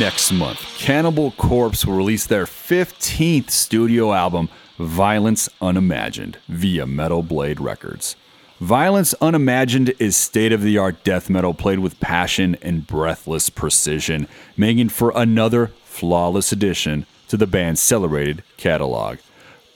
Next month, Cannibal Corpse will release their 15th studio album, Violence Unimagined, via Metal Blade Records. Violence Unimagined is state of the art death metal played with passion and breathless precision, making for another flawless addition to the band's celebrated catalog.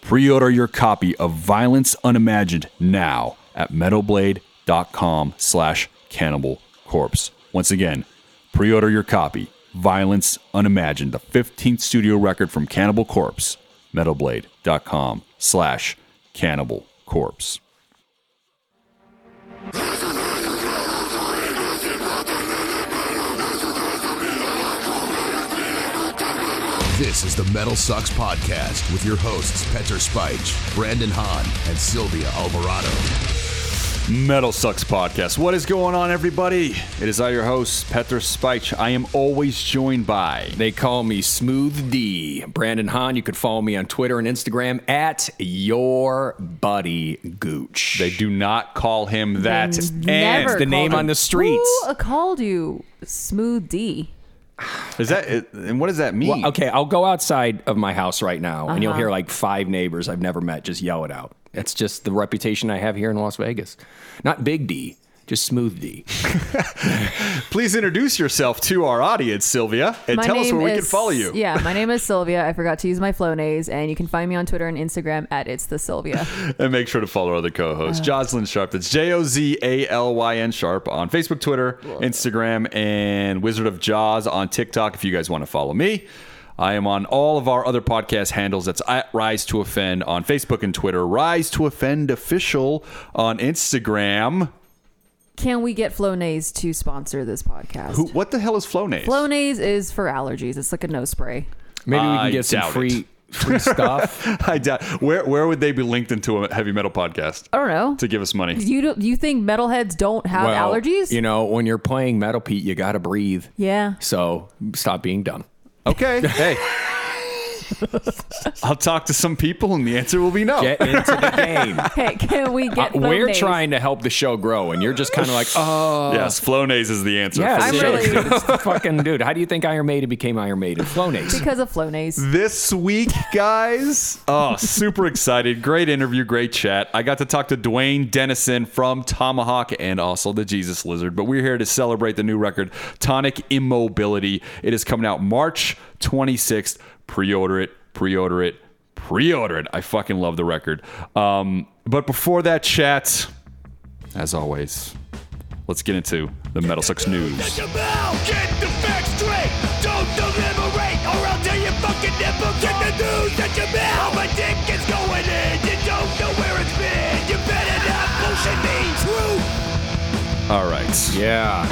Pre order your copy of Violence Unimagined now at metalblade.com slash cannibal corpse. Once again, pre order your copy Violence Unimagined, the 15th studio record from Cannibal Corpse, metalblade.com slash cannibal corpse. This is the Metal Sucks Podcast with your hosts, Petar Speich, Brandon Hahn, and Sylvia Alvarado. Metal Sucks Podcast. What is going on, everybody? It is I, your host, Petar Speich. I am always joined by. They call me Smooth D. Brandon Hahn. You could follow me on Twitter and Instagram at your buddy Gooch. They do not call him that. They And never the name called on the streets. Who called you Smooth D? is that? And what does that mean? Well, okay, I'll go outside of my house right now, and you'll Uh-huh. hear like five neighbors I've never met just yell it out. It's just the reputation I have here in Las Vegas. Not Big D, just Smooth D. Please introduce yourself to our audience, Sylvia, and My tell us name where we can follow you. Yeah, my name is Sylvia. I forgot to use my Flonase, and you can find me on Twitter and Instagram at It's the Sylvia. And make sure to follow our other co-host, uh. Jozalyn Sharp. That's J O Z A L Y N Sharp on Facebook, Twitter, Instagram, and Wizard of Jaws on TikTok. If you guys want to follow me, I am on all of our other podcast handles. That's at Rise to Offend on Facebook and Twitter. Rise to Offend official on Instagram. Can we get Flonase to sponsor this podcast? Who? What the hell is Flonase? Flonase is for allergies. It's like a nose spray. Maybe we can get some doubt free free stuff. I doubt. Where where would they be linked into a heavy metal podcast I don't know. to give us money? You don't, you think metalheads don't have well, allergies? You know, when you're playing Metal Pete, you got to breathe. yeah. So stop being dumb. Okay. Hey. I'll talk to some people and the answer will be no. Get into the game. Hey, can we Uh, get we're trying to help the show grow, and you're just kind of like, oh, yes, Flonase is the answer. yes, for I'm sure. really- it's the fucking dude. How do you think Iron Maiden became Iron Maiden? Flonase. because of Flonase. This week, guys, oh, super excited. Great interview, great chat. I got to talk to Duane Denison from Tomahawk and also the Jesus Lizard. But we're here to celebrate the new record, Tonic Immobility. It is coming out March 26th. Pre order it, pre order it, pre order it. I fucking love the record. Um, but before that chat, as always, let's get into the Metal Sucks news. Shut your mouth! Get the facts straight! Don't deliberate or I'll tear your fucking nipple! Get the news at your mouth! My dick is going in! You don't know where it's been! You better not bullshit me! Truth! All right. yeah.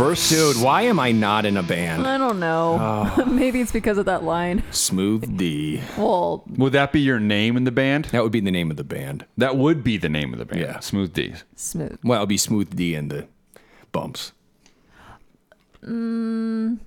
First, Dude, why am I not in a band? I don't know. Oh. Maybe it's because of that line. Smooth D. Well, Would that be your name in the band? That would be the name of the band. That would be the name of the band. Yeah. Smooth D. smooth. Well, it'd be Smooth D and the bumps. Mm.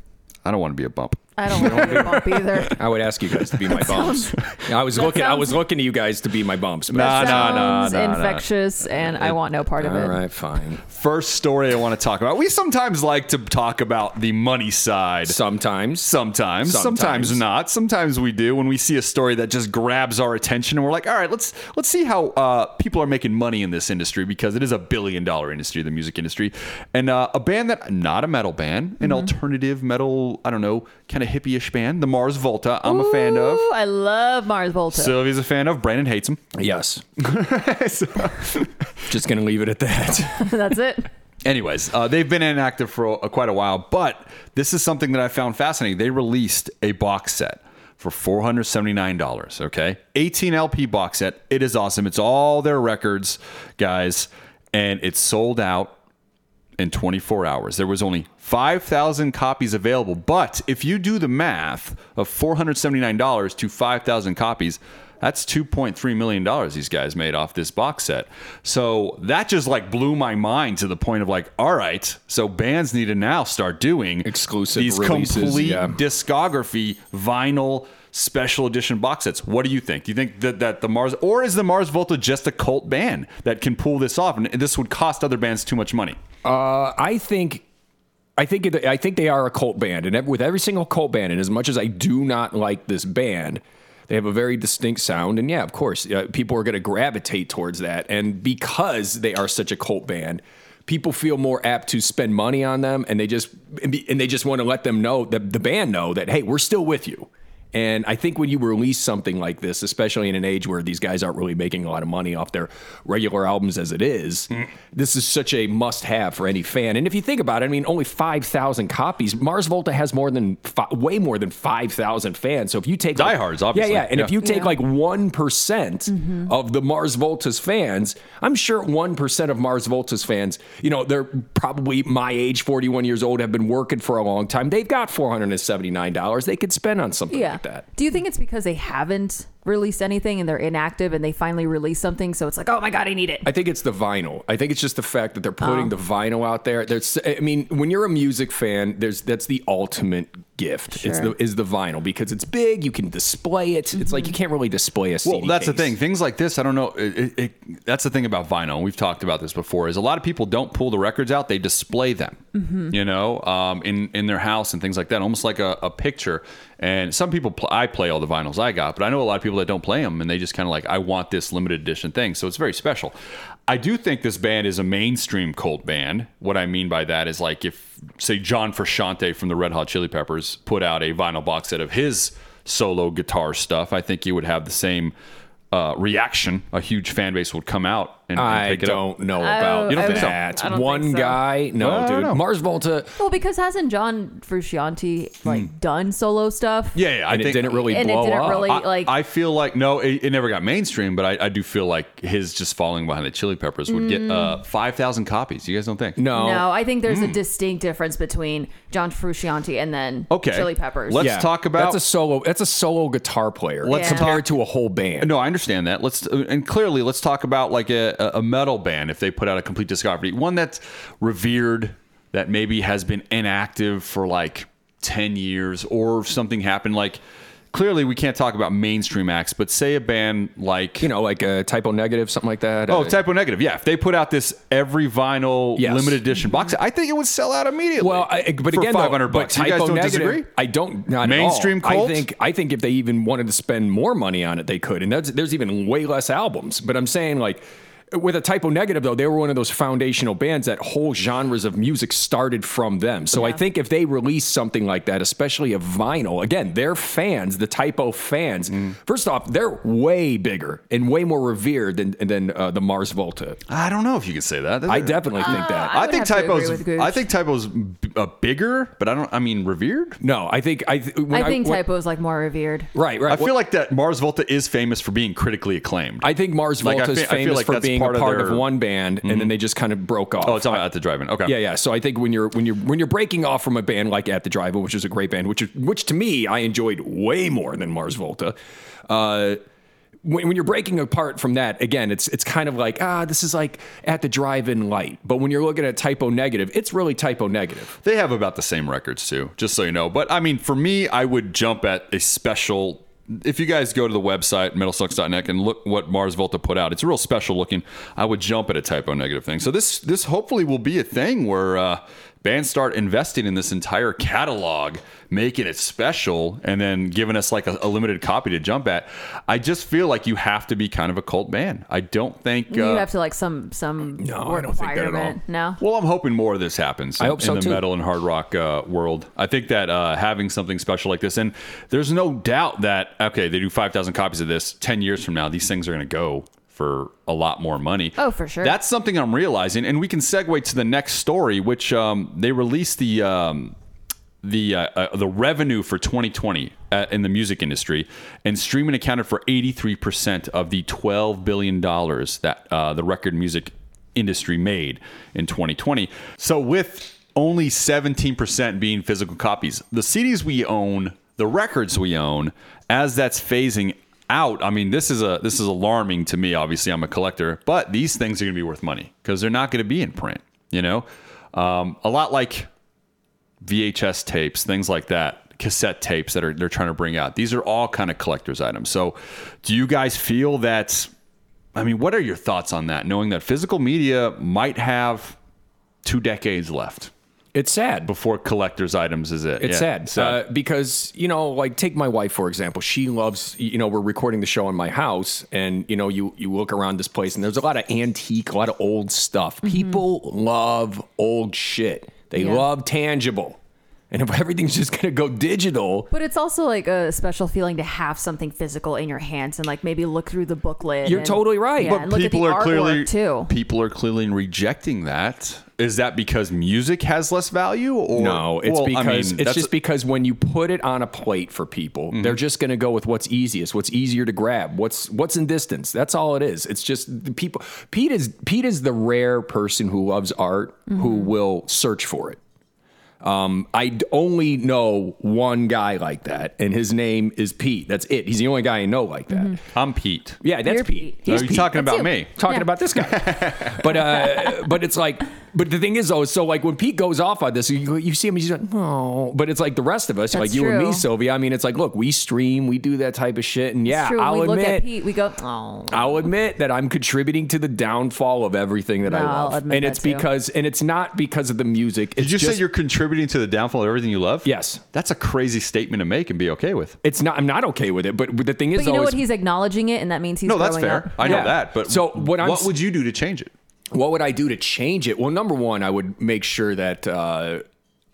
I don't want to be a bump. I don't want to be a bump either. I would ask you guys to be my bumps. I was that looking. I sounds- was looking to you guys to be my bumps. but- Nah, nah, nah, Sounds nah, nah. infectious, and I want no part of it. right, fine. First story I want to talk about. We sometimes like to talk about the money side. Sometimes. Sometimes, sometimes, Sometimes. not. Sometimes we do when we see a story that just grabs our attention, and we're like, "All right, let's let's see how uh, people are making money in this industry because it is a billion dollar industry, the music industry." And uh, a band that not a metal band, an alternative metal, I don't know, kind of hippie-ish band, the Mars Volta. I'm a fan of. Ooh, I love Mars Volta. Sylvia's a fan of. Brandon hates him. Yes. Just gonna leave it at that. That's it. Anyways, uh, they've been inactive for a, quite a while, but this is something that I found fascinating. They released a box set for $479, okay? 18 LP box set. It is awesome. It's all their records, guys, and it's sold out in 24 hours. There was only 5,000 copies available, but if you do the math of $479 to 5,000 copies, that's 2.3 million dollars these guys made off this box set. So that just like blew my mind to the point of like, all right, so bands need to now start doing Exclusive these releases, complete yeah. discography vinyl special edition box sets. What do you think? Do you think that, that the Mars or is the Mars Volta just a cult band that can pull this off and this would cost other bands too much money? Uh, I think I think I think they are a cult band, and with every single cult band, and as much as I do not like this band, they have a very distinct sound, and yeah, of course, uh, people are going to gravitate towards that, and because they are such a cult band. People feel more apt to spend money on them, and they just and they just want to let them know that the band know that hey, we're still with you. And I think when you release something like this, especially in an age where these guys aren't really making a lot of money off their regular albums as it is, this is such a must have for any fan. And if you think about it, I mean, only 5,000 copies. Mars Volta has more than, fi- way more than 5,000 fans. So if you take. like- Diehards, obviously. Yeah, yeah. And if you take Yeah. like 1% of the Mars Volta's fans, I'm sure 1% of Mars Volta's fans, you know, they're probably my age, 41 years old, have been working for a long time. They've got $479 they could spend on something Yeah. That. Do you think it's because they haven't released anything and they're inactive and they finally release something, so it's like, oh my god, I need it. I think it's the vinyl. I think it's just the fact that they're putting Oh. the vinyl out there. There's, I mean, when you're a music fan, there's that's the ultimate gift. It's the is the vinyl because it's big. You can display it. It's like you can't really display a CD. Well, that's the thing. Things like this, I don't know. It, it, it, that's the thing about vinyl. We've talked about this before. Is a lot of people don't pull the records out; they display them. You know, um, in in their house and things like that, almost like a, a picture. And some people, pl- I play all the vinyls I got, but I know a lot of people that don't play them, and they just kind of like, I want this limited edition thing. So it's very special. I do think this band is a mainstream cult band. What I mean by that is like if, say, John Frusciante from the Red Hot Chili Peppers put out a vinyl box set of his solo guitar stuff, I think you would have the same uh, reaction. A huge fan base would come out and, and I pick it don't know oh, about don't- You don't think so? that. I don't One think so. guy, no, Well, I don't dude. know. Mars Volta, well, because hasn't John Frusciante like hmm. done solo stuff? Yeah, yeah, I and it think didn't really And it blow didn't up. really- I, like- I feel like no, it, it never got mainstream, but I, I do feel like his just falling behind the Chili Peppers would get mm. uh, five thousand copies. You guys don't think? no, No, I think there's a hmm. distinct difference between John Frusciante and then Okay. Chili Peppers. Let's talk about- that's a solo. That's a solo guitar player. Let's Yeah. compared to a whole band. No, I understand that. Let's uh, and clearly let's talk about like a, a metal band if they put out a complete discography, one that's revered, that maybe has been inactive for like ten years, or something happened. Like clearly we can't talk about mainstream acts, but say a band like You know, like a Type O Negative, something like that. Oh, Uh, Type O Negative. Yeah, if they put out this every vinyl Yes. limited edition box, I think it would sell out immediately. Well, I, but again, five hundred but bucks. You guys don't negative, disagree? I don't. Not Mainstream at all. cult? I think. I think if they even wanted to spend more money on it, they could. And that's, there's even way less albums. But I'm saying like. With a Type O Negative, though, they were one of those foundational bands that whole genres of music started from them. So I think if they release something like that, especially a vinyl, again, their fans, the Type O fans, Mm. first off, they're way bigger and way more revered than than uh, the Mars Volta. I don't know if you could say that. I definitely think that. I I think have to typos. I think typos b- uh, bigger, but I don't. I mean, revered. no, I think I. th- when I think when- Type O's like more revered. Right, right. I feel like that Mars Volta is famous for being critically acclaimed. I think Mars Like, Volta is fe- famous like for being part a of part of, their- one band, and then they just kind of broke off. oh, it's all at the drive-in. Okay. yeah, yeah. So I think when you're when you're when you're breaking off from a band like At the Drive-In, which is a great band, which is, which to me I enjoyed way more than Mars Volta. Uh, when, when you're breaking apart from that, again, it's it's kind of like ah, this is like At the Drive-In light. But when you're looking at Type O Negative, it's really Type O Negative. They have about the same records too, just so you know. But I mean, for me, I would jump at a special. If you guys go to the website metalsucks.net and look what Mars Volta put out, it's real special looking. I would jump at a Type O Negative thing. So this this hopefully will be a thing where uh, bands start investing in this entire catalog, making it special, and then giving us like a, a limited copy to jump at. I just feel like you have to be kind of a cult band. I don't think You uh, have to like some some No, I don't think that at all. No. well, I'm hoping more of this happens. I hope so in the too. metal and hard rock uh, world. I think that uh, having something special like this, and there's no doubt that okay, they do 5,000 copies of this. Ten years from now, these things are going to go for a lot more money. Oh, for sure. That's something I'm realizing, and we can segue to the next story, which um, they released the. Um, the uh, uh, the revenue for 2020 uh, in the music industry and streaming accounted for 83% of the 12 billion dollars that uh, the record music industry made in 2020. So with only 17% being physical copies, the CDs we own, the records we own, as that's phasing out, I mean this is a this is alarming to me. Obviously, I'm a collector, but these things are going to be worth money because they're not going to be in print. You know, um, a lot like VHS tapes, things like that, cassette tapes that are they're trying to bring out. These are all kind of collector's items. So, do you guys feel that? I mean, what are your thoughts on that? Knowing that physical media might have two decades left. It's sad. before collector's items is it? It's Yeah, sad, Uh, because you know, like take my wife for example. She loves, you know, we're recording the show in my house, and you know, you you look around this place, and there's a lot of antique, a lot of old stuff. People love old shit. They Yeah. love tangible, and if everything's just gonna go digital, But it's also like a special feeling to have something physical in your hands and like maybe look through the booklet. You're and- totally right. Yeah, But and look at the people are clearly too. people are clearly rejecting that. Is that because music has less value, or No, it's Well, I because mean, it's that's- just because when you put it on a plate for people, mm-hmm. they're just going to go with what's easiest, what's easier to grab, what's what's in distance. That's all it is. It's just the people. Pete is Pete is the rare person who loves art who mm-hmm. will search for it. Um, I d- only know one guy like that, and his name is Pete. That's it. He's the only guy I know like that. I'm Pete. Yeah, that's You're Pete. Pete. Are He's you Pete. talking That's about you. me? talking Yeah. about this guy. but uh, but it's like, but the thing is though, so like when Pete goes off on this, you, you see him, he's like, oh, but it's like the rest of us, like That's you and me. Sylvia. I mean, it's like, look, we stream, we do that type of shit, and yeah, I'll we look at admit. Pete, we go, oh. I'll admit that I'm contributing to the downfall of everything that I No, I'll love, admit and that it's too. because, and it's not because of the music. It's Did you just, say you're contributing to the downfall of everything you love? Yes. That's a crazy statement to make and be okay with. It's not. I'm not okay with it. But the thing is, But you though, know is- what? He's acknowledging it, and that means he's No, that's fair. up. I know Yeah. that. But So what I'm what would you do to change it? What would I do to change it? Well, number one, I would make sure that uh,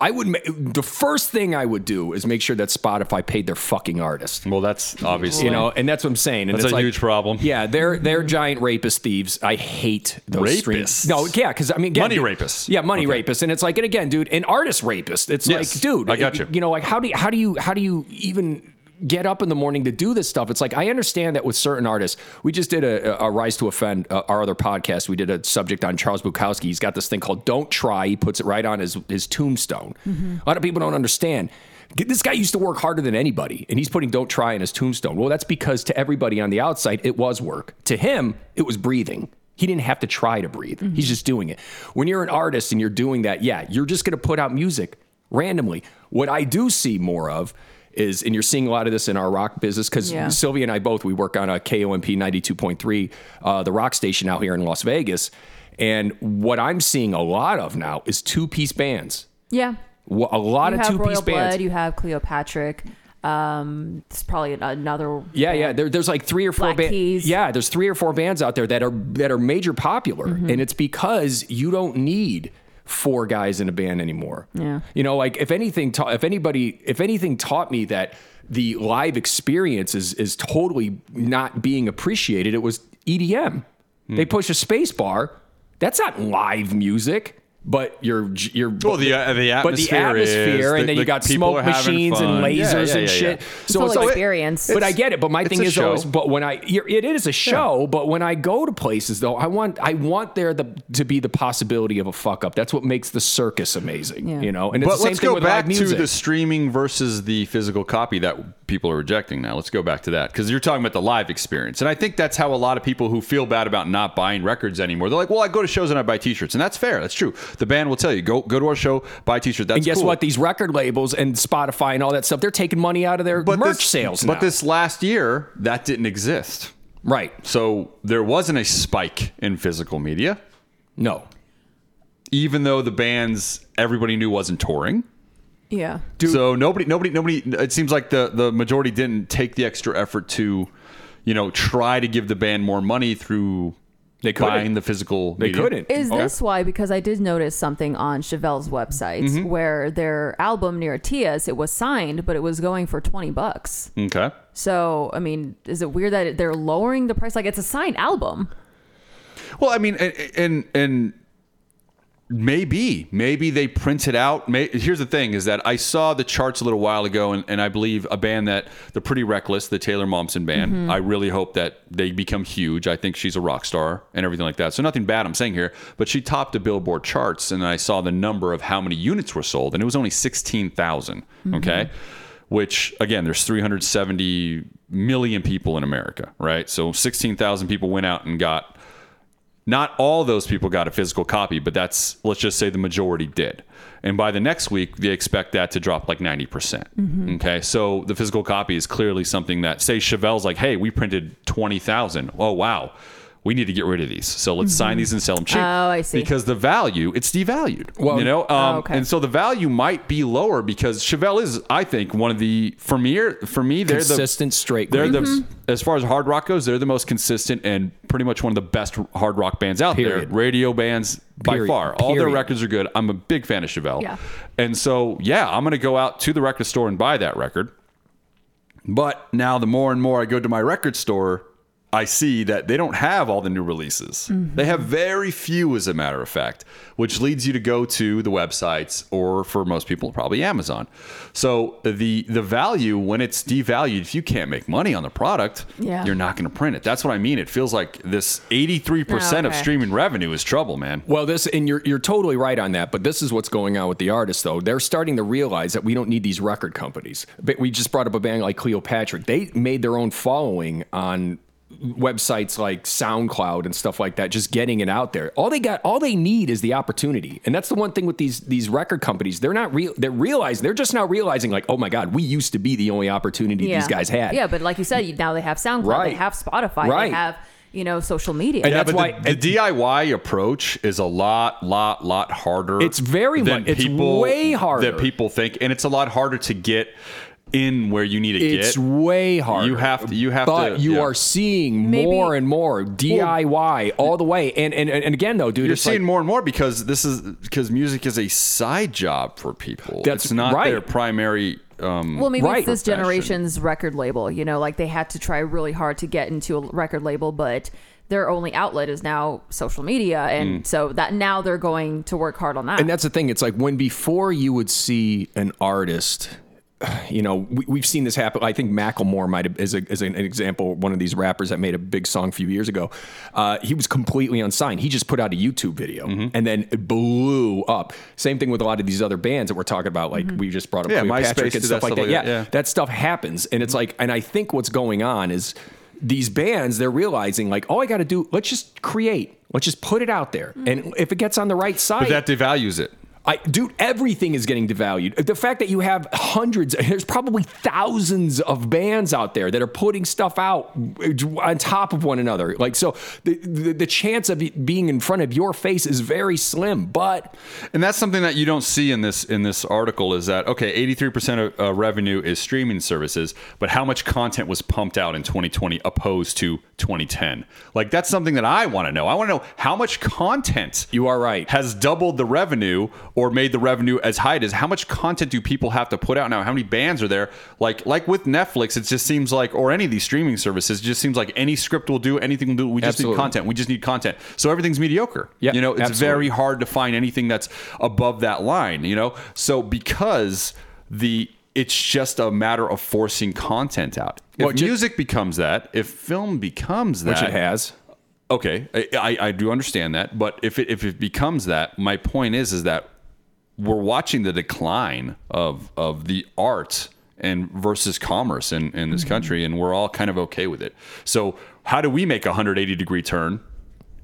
I would. Ma- the first thing I would do is make sure that Spotify paid their fucking artist. Well, that's obviously You know, and that's what I'm saying. And That's it's a like- huge problem. Yeah, they're they're giant rapist thieves. I hate those streams. Rapists? No, yeah, because I mean, again, Money rapists. Yeah, money Okay. rapists, and it's like, and again, dude, an artist rapist. It's Yes, like, dude, I got you. You know, like how do you, how do you how do you even get up in the morning to do this stuff? It's like I understand that with certain artists. We just did a, a Rise to Offend, uh, our other podcast. We did a subject on Charles Bukowski. He's got this thing called "Don't Try." He puts it right on his his tombstone. A lot of people don't understand. This guy used to work harder than anybody, and he's putting "Don't Try" in his tombstone. Well, that's because to everybody on the outside, it was work. To him, it was breathing. He didn't have to try to breathe. He's just doing it. When you're an artist and you're doing that, yeah, you're just going to put out music randomly. What I do see more of is, and you're seeing a lot of this in our rock business because Yeah. Sylvia and I both we work on a KOMP 92.3, uh, the rock station out here in Las Vegas, and what I'm seeing a lot of now is two piece bands. Yeah. A lot You of two Royal piece bands. Blood. You have Cleopatrick. Um, it's probably another. Yeah, yeah. There, there's like three or four bands. Yeah, there's three or four bands out there that are that are major popular, Mm-hmm. and it's because you don't need four guys in a band anymore. Yeah. You know, like if anything, ta- if anybody, if anything, taught me that the live experience is is totally not being appreciated, it was EDM. Hmm. They push a space bar. That's not live music. But you're you're Well, the, uh, the but the atmosphere is, and the- then the you got smoke are having machines and lasers Yeah, yeah, and yeah, yeah. shit. It's a whole experience. But I get it. But my thing is though, show. is, but when I you're, it is a show. But when I go to places though, I want I want there the, to be the possibility of a fuck up. That's what makes the circus amazing. Yeah. You know, and it's But the same let's thing go with back to the streaming versus the physical copy that people are rejecting now. Let's go back to that because you're talking about the live experience. And I think that's how a lot of people who feel bad about not buying records anymore, they're like, well, I go to shows and I buy t shirts. And that's fair. That's true. The band will tell you, go, go to our show, buy t shirts. That's and guess cool. what? These record labels and Spotify and all that stuff, they're taking money out of their merch this, sales. But now. this last year, that didn't exist. right? So there wasn't a spike in physical media, No, even though the bands everybody knew wasn't touring. Yeah. So nobody, nobody, nobody. It seems like the the majority didn't take the extra effort to, you know, try to give the band more money through They couldn't. buying the physical. they media. couldn't. Is Okay. this why? Because I did notice something on Chevelle's website Mm-hmm. where their album NIRATIAS, it was signed, but it was going for 20 bucks. Okay. So, I mean, is it weird that they're lowering the price? Like, it's a signed album. Well, I mean, and and, and maybe maybe they printed out. May, here's the thing: is that I saw the charts a little while ago, and, and I believe a band that the Pretty Reckless, the Taylor Momsen band. Mm-hmm. I really hope that they become huge. I think she's a rock star and everything like that. So nothing bad I'm saying here, but she topped the Billboard charts, and I saw the number of how many units were sold, and it was only sixteen mm-hmm. Okay. Which again, there's 370 million people in America, right? So 16,000 people went out and got not all those people got a physical copy, but that's let's just say the majority did. And by the next week, they expect that to drop like 90%. percent mm-hmm. Okay. So the physical copy is clearly something that, say, Chevelle's like, hey, we printed 20,000. Oh, wow. We need to get rid of these. So let's sign these and sell them cheap. Oh, I see. Because the value, it's devalued. Well- you know, um, Oh, okay. and so the value might be lower because Chevelle is, I think, one of the for me, for me, they're Consistent, the straight They're grade. the as far as hard rock goes, they're the most consistent and pretty much one of the best hard rock bands out Period. there. Radio bands by Period. far. All their records are good. I'm a big fan of Chevelle. Yeah. And so, yeah, I'm going to go out to the record store and buy that record. But now, the more and more I go to my record store, I see that they don't have all the new releases. Mm-hmm. They have very few, as a matter of fact, which leads you to go to the websites or, for most people, probably Amazon. So the the value when it's devalued, if you can't make money on the product, Yeah. you're not going to print it. That's what I mean. It feels like this 83% of streaming revenue is trouble, man. Well, this and you're you're totally right on that, but this is what's going on with the artists though. They're starting to realize that we don't need these record companies. But we just brought up a band like Cleopatrick. They made their own following on websites like SoundCloud and stuff like that, just getting it out there. All they got, all they need is the opportunity, and that's the one thing with these these record companies. They're not real. They're realizing they're just now realizing like, oh my god, we used to be the only opportunity yeah. these guys had. Yeah, but like you said, now they have SoundCloud, Right. they have Spotify, Right. they have you know social media. And Yeah, that's why the, the DIY approach is a lot, lot, lot harder. It's very than much- it's way harder. that people think, and it's a lot harder to get in where you need to It's get. It's way harder. You have to- you have but to- you yeah. are seeing Maybe- more and more DIY all the way. And and and again though, dude, You're seeing like, more and more because this is because music is a side job for people. That's it's not right. their primary. Um, well, maybe Right. it's this generation's record label. You know, like they had to try really hard to get into a record label, but their only outlet is now social media, and so that now they're going to work hard on that. and that's the thing. It's like when before you would see an artist. You know, we, we've seen this happen. I think Macklemore might have, as, a, as an example, one of these rappers that made a big song a few years ago. Uh, he was completely unsigned. He just put out a YouTube video Mm-hmm. and then it blew up. Same thing with a lot of these other bands that we're talking about. Like we just brought up Yeah, Cleopatrick MySpace and did stuff like that. like yeah, that, yeah. that stuff happens and it's like and i think what's going on is these bands they're realizing like all i gotta do let's just create let's just put it out there and if it gets on the right side but that devalues it. I, dude, everything is getting devalued. The fact that you have hundreds, there's probably thousands of bands out there that are putting stuff out on top of one another. Like, so the, the, the chance of it being in front of your face is very slim, but And that's something that you don't see in this in this article is that okay, 83% of uh, revenue is streaming services, but how much content was pumped out in 2020 opposed to 2010? Like that's something that I want to know. I want to know how much content You are right. has doubled the revenue or made the revenue as high as how much content do people have to put out now? How many bands are there? Like like with Netflix, it just seems like or any of these streaming services, it just seems like any script will do, anything will do. We just Absolutely. need content. We just need content. So everything's mediocre. Yeah, you know, it's absolutely. very hard to find anything that's above that line, you know? So because the it's just a matter of forcing content out. If Well, music becomes that, if film becomes that, which it has. okay, I, I, I do understand that, but if it if it becomes that, my point is is that we're watching the decline of of the art and versus commerce in, in this mm-hmm. country, and we're all kind of okay with it. So how do we make a 180 degree turn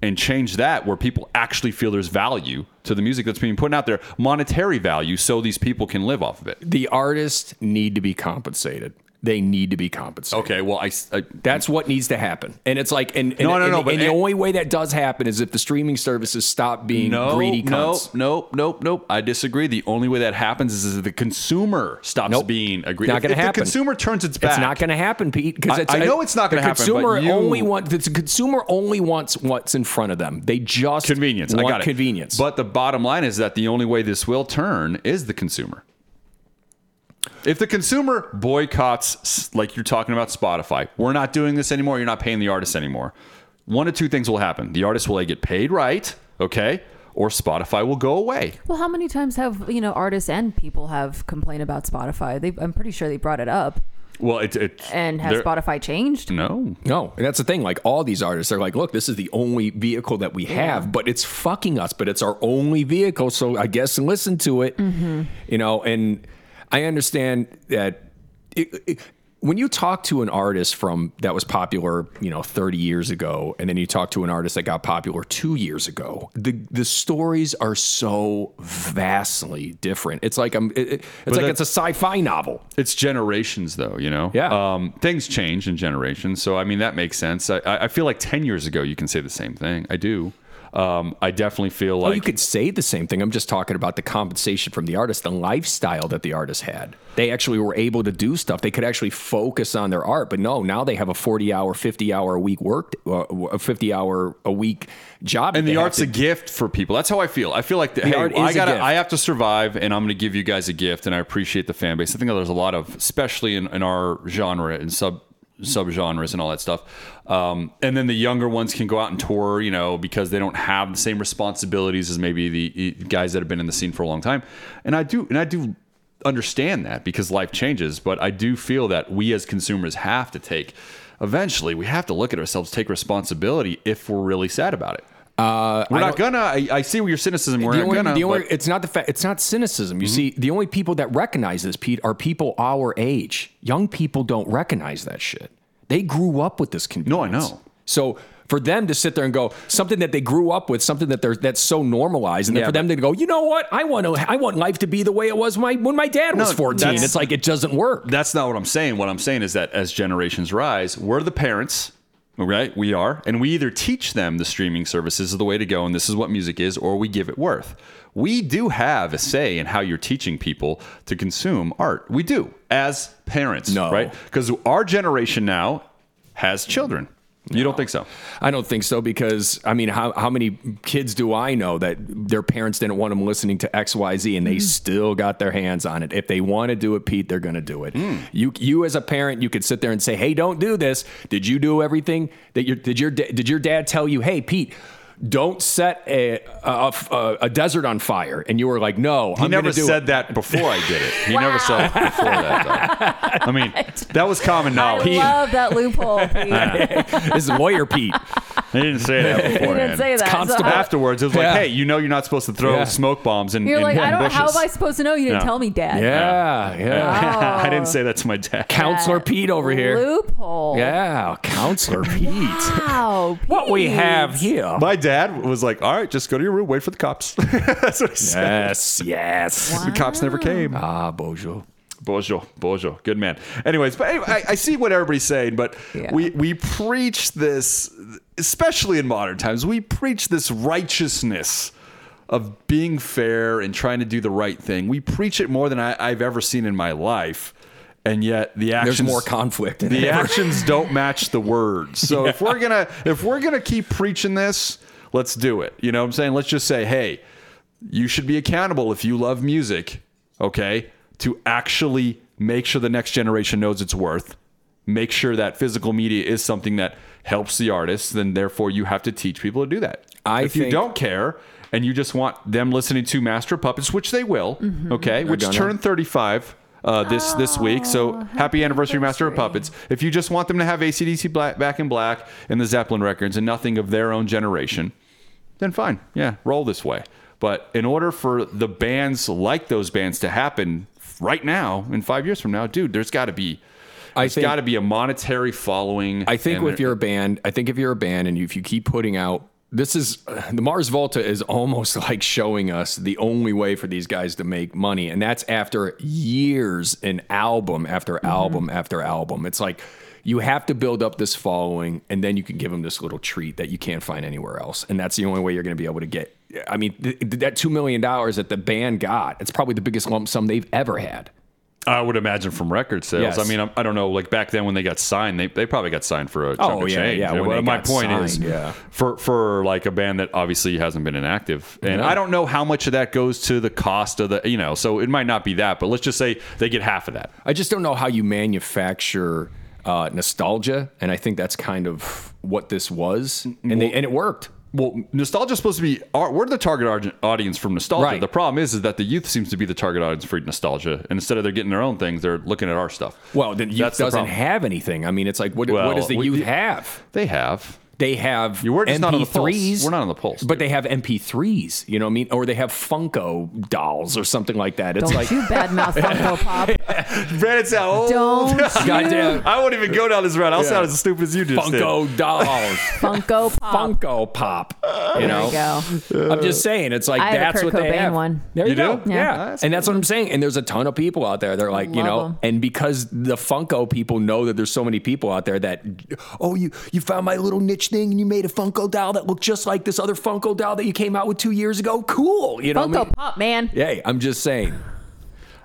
and change that where people actually feel there's value to the music that's being put out there, monetary value, so these people can live off of it? The artists need to be compensated. They need to be compensated. Okay, well, I, I uh, That's what needs to happen. And it's like, and, and, No, no, and, no, and but- the only way that does happen is if the streaming services stop being no, greedy no, cunts. nope, nope, nope. I disagree. The only way that happens is if the consumer stops Nope. being a greedy. Not gonna happen. the consumer turns its back, It's not going to happen, Pete. Because I- I know it's not gonna happen, but Consumer you- only want the consumer only wants what's in front of them. They just convenience. I got it. convenience. But the bottom line is that the only way this will turn is the consumer. If the consumer boycotts, like you're talking about Spotify, we're not doing this anymore. You're not paying the artists anymore. One of two things will happen: the artist will get paid right, okay, or Spotify will go away. well, how many times have you know artists and people have complained about Spotify? They, I'm pretty sure they brought it up. Well, it, it And has Spotify changed? No, No, and that's the thing. Like all these artists, they're like, "Look, this is the only vehicle that we have, but it's fucking us. But it's our only vehicle, so I guess listen to it." Mm-hmm. You know, and I understand that. It, it, when you talk to an artist from that was popular, you know, 30 years ago, and then you talk to an artist that got popular two years ago, the the stories are so vastly different. It's like I'm, it, it- it's like it's a sci-fi novel. It's generations, though, you know? Yeah. Um, things change in generations. So, I mean, that makes sense. I, I I feel like 10 years ago, you can say the same thing. I do. Um, I definitely feel Oh, like. you could say the same thing. I'm just talking about the compensation from the artist, the lifestyle that the artist had. They actually were able to do stuff. They could actually focus on their art. But no, now they have a 40 hour, 50 hour a week work, uh, a 50 hour a week job. and the art's to a gift for people. That's how I feel. I feel like the, hey, art is I gift. I have to survive, and I'm going to give you guys a gift. And I appreciate the fan base. I think there's a lot of, especially in, in our genre and sub subgenres and all that stuff. Um, and then the younger ones can go out and tour, you know, because they don't have the same responsibilities as maybe the guys that have been in the scene for a long time. And I do, and I do understand that because life changes. But I do feel that we as consumers have to take. Eventually, we have to look at ourselves, take responsibility if we're really sad about it. Uh, We're not gonna. I, I see your cynicism. We're not gonna. only, Mm-hmm. it's not the fact. It's not cynicism. You see, the only people that recognize this, Pete, are people our age. Young people don't recognize that shit. They grew up with this convenience. No, I know. So for them to sit there and go something that they grew up with, something that they're that's so normalized, and then Yeah, for them to go, you know what? I want to. I want life to be the way it was when my, when my dad was fourteen. It's like it doesn't work. that's not what I'm saying. What I'm saying is that as generations rise, we're the parents, right? We are, and we either teach them the streaming services is the way to go, and this is what music is, or we give it worth. We do have a say in how you're teaching people to consume art. We do as parents, No. right? Because our generation now has children. You don't think so? I don't think so because I mean, how, how many kids do I know that their parents didn't want them listening to X, Y, Z, and they mm. still got their hands on it? If they want to do it, Pete, they're going to do it. Mm. You, you as a parent, you could sit there and say, "Hey, don't do this." Did you do everything that your did your did your dad tell you? Hey, Pete. Don't set a, a, a, a desert on fire, and you were like, "No, He I'm never do said it." that before I did it. He never said it before that. Though. I mean, that was common knowledge. I knowledge. love that loophole. Pete. this is lawyer Pete. He didn't say that he before. didn't say that. constable so- Afterwards, it was like, Yeah. hey, you know you're not supposed to throw Yeah. smoke bombs in, You're in, like, in I don't. bushes. How am I supposed to know? You didn't Yeah. tell me, Dad. Yeah, yeah. I didn't say that to my dad. Counselor Pete over here. Loophole. Yeah, Counselor Pete. Wow. What we have here. My dad was like, all right, just go to your room, wait for the cops. That's what he said. Yes, yes. The cops never came. Ah, Bojo. Bojo, Bojo, good man. Anyways, but anyway, I, I see what everybody's saying, but Yeah. we we preach this, especially in modern times. We preach this righteousness of being fair and trying to do the right thing. We preach it more than I, I've ever seen in my life, and yet the actions There's more conflict. than the ever. actions don't match the words. So if we're gonna if we're gonna keep preaching this, let's do it. You know what I'm saying? Let's just say, hey, you should be accountable if you love music, okay, to actually make sure the next generation knows its worth. Make sure that physical media is something that helps the artists, then therefore you have to teach people to do that. I if you don't care and you just want them listening to Master Puppets, which they will, okay, which gonna. turned 35 uh, this this week. So happy, anniversary, Master of Puppets. If you just want them to have ACDC Black, Back in Black and the Zeppelin records and nothing of their own generation, then fine. Yeah, roll this way. But in order for the bands like those bands to happen right now, in five years from now, dude, there's got to be. I think- got to be a monetary following. I think if you're a band, I think if you're a band and you, if you keep putting out, this is the Mars Volta is almost like showing us the only way for these guys to make money, and that's after years and album after mm-hmm. album after album. It's like you have to build up this following, and then you can give them this little treat that you can't find anywhere else, and that's the only way you're going to be able to get. I mean, th- that two million dollars that the band got, it's probably the biggest lump sum they've ever had. I would imagine from record sales. Yes. I mean, I, I don't know. Like back then when they got signed, they, they probably got signed for a oh, chunk Oh, of yeah, change. yeah, when Well, my point is, yeah. for for like a band that obviously hasn't been inactive, and Yeah. I don't know how much of that goes to the cost of the, you know. So it might not be that, but let's just say they get half of that. I just don't know how you manufacture uh, nostalgia, and I think that's kind of what this was, and they and it worked. Well, nostalgia is supposed to be. Our, we're the target audience from nostalgia. Right. The problem is, is that the youth seems to be the target audience for nostalgia, and instead of they're getting their own things, they're looking at our stuff. Well, then youth That's doesn't problem. have anything. I mean, it's like what, Well, what does the we- youth have? They have. They have You were just MP3s. not on the pulse. We're not on the pulse, But dude. they have MP3s, you know what I mean? Or they have Funko dolls or something like that. It's Don't like, you badmouth Funko Pop. Brandon sound old. Don't you goddamn I won't even go down this route. I'll sound as stupid as you just did. Funko dolls. Funko Pop. Funko Pop. You There know? go. I'm just saying, it's like I have a that's Kurt what they Cobain have. one. There you, You go. do? Yeah, Yeah. That's and that's what I'm saying. And there's a ton of people out there. They're like, you know, know, 'em. and because the Funko people know that there's so many people out there that, oh, you you found my little niche thing and you made a Funko doll that looked just like this other Funko doll that you came out with two years ago. Cool, you know. what I Funko mean? Pop, man. Hey, I'm just saying.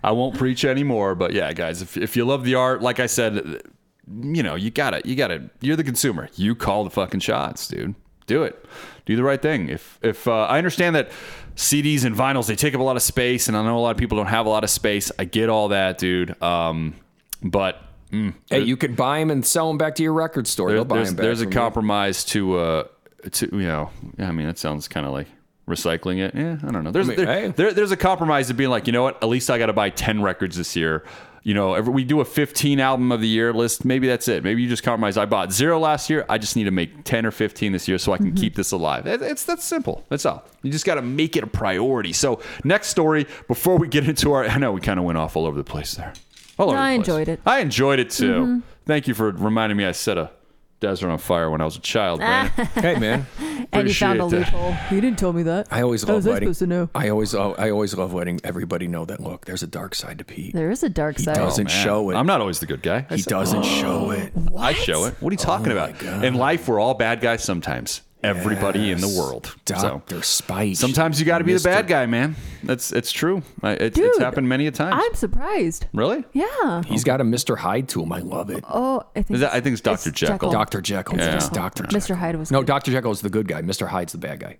I won't preach anymore, but yeah, guys, if, if you love the art, like I said, you know, you gotta, you gotta, you're the consumer. You call the fucking shots, dude. Do it. Do the right thing. If, if uh, I understand that CDs and vinyls they take up a lot of space, and I know a lot of people don't have a lot of space. I get all that, dude. Um, but mm, Hey, you could buy them and sell them back to your record store. there- They'll buy there's, them back. there's a from you. compromise to, uh, to you know, I mean, that sounds kind of like recycling it. Yeah, I don't know. There's mean, there, hey. there- there's a compromise of being like, you know what? At least I got to buy ten records this year. You know, every, we do a 15 album of the year list. Maybe that's it. Maybe you just compromise. I bought zero last year. I just need to make 10 or 15 this year so I can keep this alive. It- it's that's simple. That's all. You just got to make it a priority. So next story before we get into our, I know we kind of went off all over the place there. All over No, the I enjoyed it. I enjoyed it too. Mm-hmm. Thank you for reminding me. I set a desert on fire when I was a child. Brandon. Hey, man. And you found a Appreciate that. loophole. You didn't tell me that. I always How love was I letting. supposed to know? I always, oh, I always love letting everybody know that. Look, there's a dark side to Pete. There is a dark side. He doesn't oh, Man, show it. I'm not always the good guy. I he said- doesn't show it. I show it. What are you oh, talking about? In life, we're all bad guys sometimes. Everybody in the world. So Doctor Spite. sometimes you got to be the bad guy, man. That's it's true. I- It, it's happened many a time. I'm surprised. really? Yeah. He's got a Mr. Hyde to him. I love it. Oh, I think that- I think it's Dr. Jekyll. Dr. Jekyll. Yeah. It's Dr. Jekyll. Mr. Hyde was. No, Doctor Jekyll is the good guy. Mr. Hyde's the bad guy.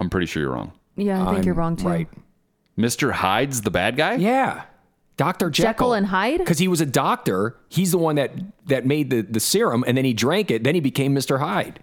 I'm pretty sure you're wrong. Yeah, I think you're wrong too. Right. Mr. Hyde's the bad guy? Yeah. Dr. Jekyll. Jekyll and Hyde? Because he was a doctor. He's the one that, that made the, the serum, and then he drank it. Then he became Mr. Hyde.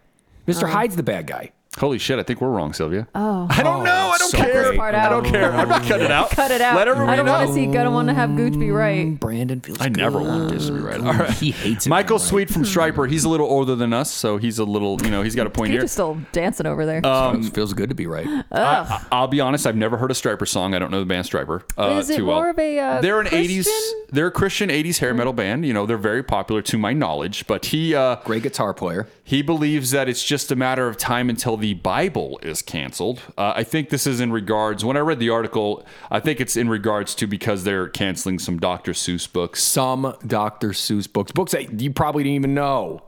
Mr. Uh-huh. Hyde's the bad guy. Holy shit, I think we're wrong, Sylvia. Oh. I don't know. I don't so care. great. part I don't care. I'm not cutting it out. Cut it out. Let everybody I don't know. want to see. I don't want to have Gooch be right. Brandon feels good. I never want this to be right. All right. He hates it. Michael when Sweet from Stryper. He's a little older than us, so he's a little, you know, he's got a point Gooch here. is still dancing over there. right. Feels- feels good to be right. I, I'll be honest. I've never heard a Stryper song. I don't know the band Stryper. Uh, Is it too well. more of a, uh, they're an Christian? '80s. They're a Christian '80s hair metal band. You know, they're very popular to my knowledge. But he uh, Great guitar player. he believes that it's just a matter of time until the Bible is canceled. Uh, I think this is in regards. When I read the article, I think it's in regards to because they're canceling some Dr. Seuss books. Some Dr. Seuss books. Books that you probably didn't even know.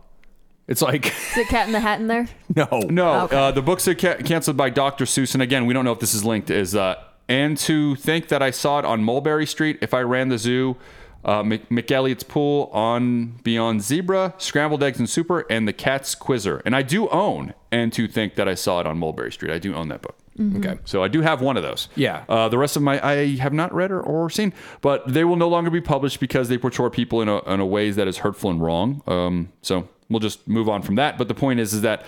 It's like, Is it Cat in the Hat in there? no. No, Okay. uh, the books are ca- canceled by Dr. Seuss, and again, we don't know if this is linked. Is uh, and to think that I saw it on Mulberry Street if I ran the zoo, uh, Mc- McElligot's Pool on Beyond Zebra, Scrambled Eggs and Super, and the Cat's Quizzer, and I do own and to think that I saw it on Mulberry Street. I do own that book. Okay. So I do have one of those. Yeah. Uh, the rest of my I have not read or, or seen, but they will no longer be published because they portray people in a, in a ways that is hurtful and wrong. Um, so we'll just move on from that. But the point is, is that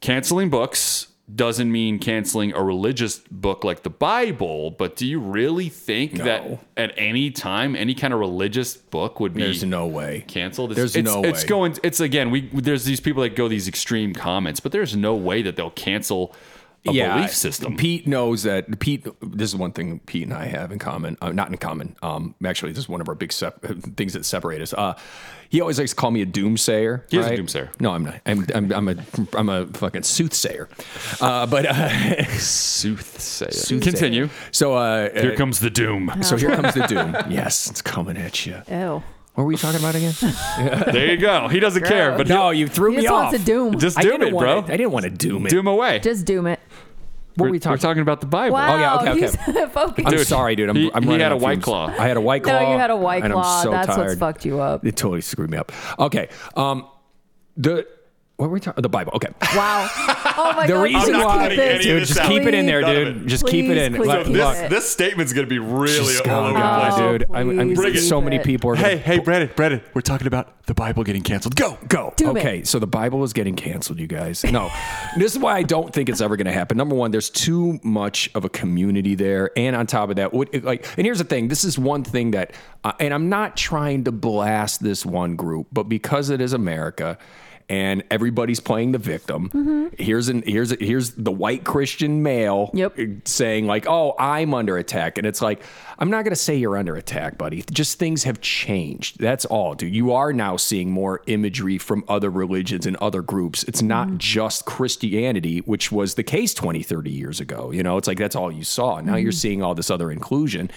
canceling books doesn't mean canceling a religious book like the Bible. But do you really think that at any time any kind of religious book would be There's no way. canceled. It's, There's it's, no It's way. going. It's again. We there's these people that go these extreme comments, but there's no way that they'll cancel a belief system. Pete knows that Pete. This is one thing Pete and I have in common. Uh, not in common. Um, actually, this is one of our big sep- things that separate us. Uh, he always likes to call me a doomsayer. He is a doomsayer. No, I'm not. I'm, I'm, I'm a I'm a fucking soothsayer. Uh, but uh, Soothsayer. Continue. so uh, Here uh, comes the doom. so here comes the doom. yes, it's coming at you. Ew. What were we talking about again? there you go. He doesn't care, but no, you threw He me just off. wants to doom. just doom it, bro. to- I didn't want to doom it. Doom away. Just doom it. What were we're, we talking? we're talking about the Bible. Wow. yeah, okay, okay. he's. I'm sorry, dude. I'm, he- I'm he had a White fumes. Claw. I had a white claw. No, you had a white and I'm claw. so That's what's fucked you up. It totally screwed me up. Okay. Um, the what were we talking? The Bible. Okay. Wow. Oh my The god. reason please not why, cutting keep this. of dude, just out. keep it in there, dude. it. Just keep it in. please Look, keep it. This statement's going to be really Just all over the go, place. Oh, dude. I'm, I'm, please Bring it. so many people are. Hey, gonna- hey, Brandon, Brandon, we're talking about the Bible getting canceled. Go. Go. Doom it. okay, so the Bible is getting canceled, you guys. No, this is why I don't think it's ever going to happen. Number one, there's too much of a community there, and on top of that, what, like, and here's the thing: this is one thing that, uh, and I'm not trying to blast this one group, but because it is America. And everybody's playing the victim. Here's an here's here's the white Christian male Yep. saying like, "Oh, I'm under attack," and it's like, I'm not gonna say you're under attack, buddy. Just things have changed. That's all, dude. You are now seeing more imagery from other religions and other groups. It's not just Christianity, which was the case 20, 30 years ago. You know, it's like that's all you saw. Now you're seeing all this other inclusion,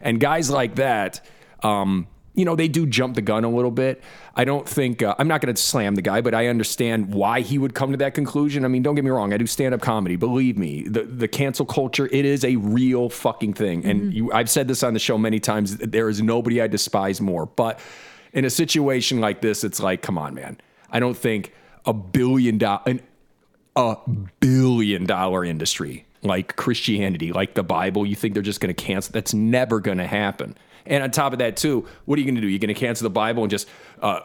and guys like that. Um, you know, they do jump the gun a little bit. I don't think, uh, I'm not going to slam the guy, but I understand why he would come to that conclusion. I mean, don't get me wrong. I do stand up comedy. Believe me, the, the cancel culture, it is a real fucking thing. And you, I've said this on the show many times. There is nobody I despise more. But in a situation like this, it's like, come on, man. I don't think a billion dollar, a billion dollar industry like Christianity, like the Bible, you think they're just going to cancel? That's never going to happen. And on top of that, too, what are you going to do? You're going to cancel the Bible and just uh,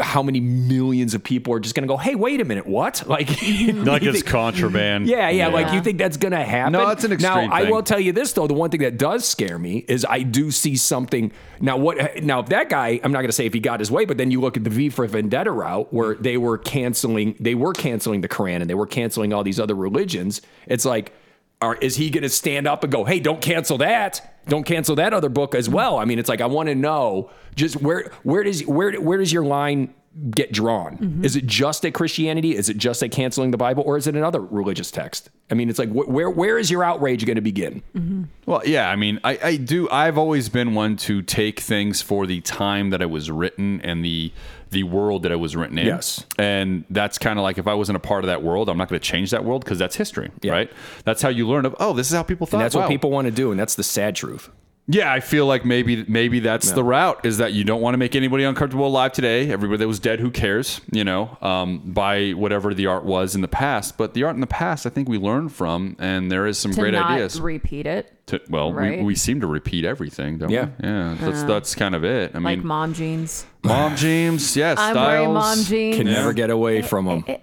how many millions of people are just going to go, "Hey, wait a minute, what?" Like, Like you it's think- contraband. yeah, yeah, Like you think that's going to happen? No, it's an extreme Now, I will tell you this though. The one thing that does scare me is I do see something. Now, what? Now, if that guy, I'm not going to say if he got his way, but then you look at the V for Vendetta route where they were canceling, they were canceling the Quran and they were canceling all these other religions. It's like. Are, is he going to stand up and go, "Hey, don't cancel that. Don't cancel that other book as well"? I mean, it's like I want to know just where where does where where does your line get drawn? Mm-hmm. Is it just at Christianity? Is it just at canceling the Bible, or is it another religious text? I mean, it's like wh- where where is your outrage going to begin? Mm-hmm. Well, yeah, I mean, I, I do. I've always been one to take things for the time that it was written and the the world that it was written in. Yes. and that's kind of like if I wasn't a part of that world, I'm not going to change that world because that's history, Yeah. right? That's how you learn of. Oh, this is how people thought. And that's what people want to do, and that's the sad truth. Yeah, I feel like maybe maybe that's the route is that you don't want to make anybody uncomfortable alive today. Everybody that was dead, who cares? You know, um, by whatever the art was in the past. But the art in the past, I think we learned from, and there is some to great not ideas. repeat it. To, well, right? we, we seem to repeat everything, don't Yeah. we? Yeah, that's that's kind of it. I Like mean, mom jeans. mom jeans, yes, I'm wearing mom jeans. Can never get away from them.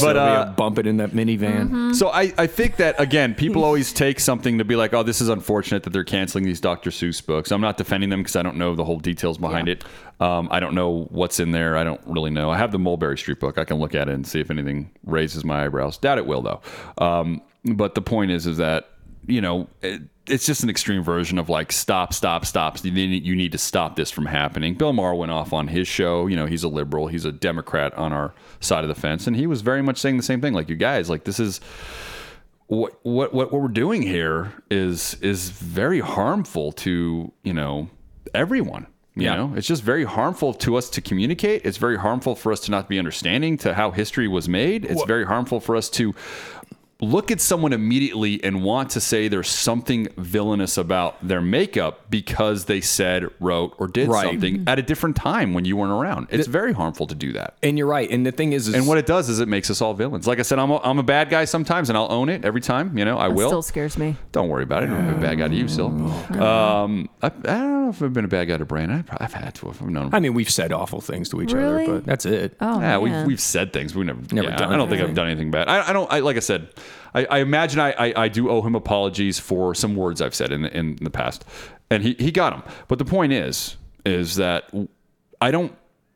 But uh, bump it in that minivan. Mm-hmm. So I, I think that again, people always take something to be like, oh, this is unfortunate that they're canceling these Dr. Seuss books. I'm not defending them because I don't know the whole details behind it. Um, I don't know what's in there. I don't really know. I have the Mulberry Street book. I can look at it and see if anything raises my eyebrows. Doubt it will though. Um, but the point is, is that you know. It, it's just an extreme version of like stop, stop, stop. You need, you need to stop this from happening. Bill Maher went off on his show. You know, he's a liberal. He's a Democrat on our side of the fence, and he was very much saying the same thing. Like you guys, like this is what what what we're doing here is is very harmful to you know everyone. You Yeah. know, it's just very harmful to us to communicate. It's very harmful for us to not be understanding to how history was made. It's very harmful for us to look at someone immediately and want to say there's something villainous about their makeup because they said, wrote, or did Right. something at a different time when you weren't around. It's very harmful to do that. And you're right. And the thing is, is And what it does is it makes us all villains. Like I said, I'm a, I'm a bad guy sometimes, and I'll own it every time. You know, I That will. still scares me. Don't worry about it. I'm a bad guy to you, still. Um, I, I don't know if I've been a bad guy to Brandon. I've, I've had to. I've known him. I mean, we've said awful things to each Really? other, but that's it. Oh yeah, man. we've, we've said things. We've never, Never yeah, done I don't think I've done anything bad. I, I don't. I, like I said, I, I imagine I, I, I do owe him apologies for some words I've said in the, in the past, and he, he got them. But the point is, is that I don't.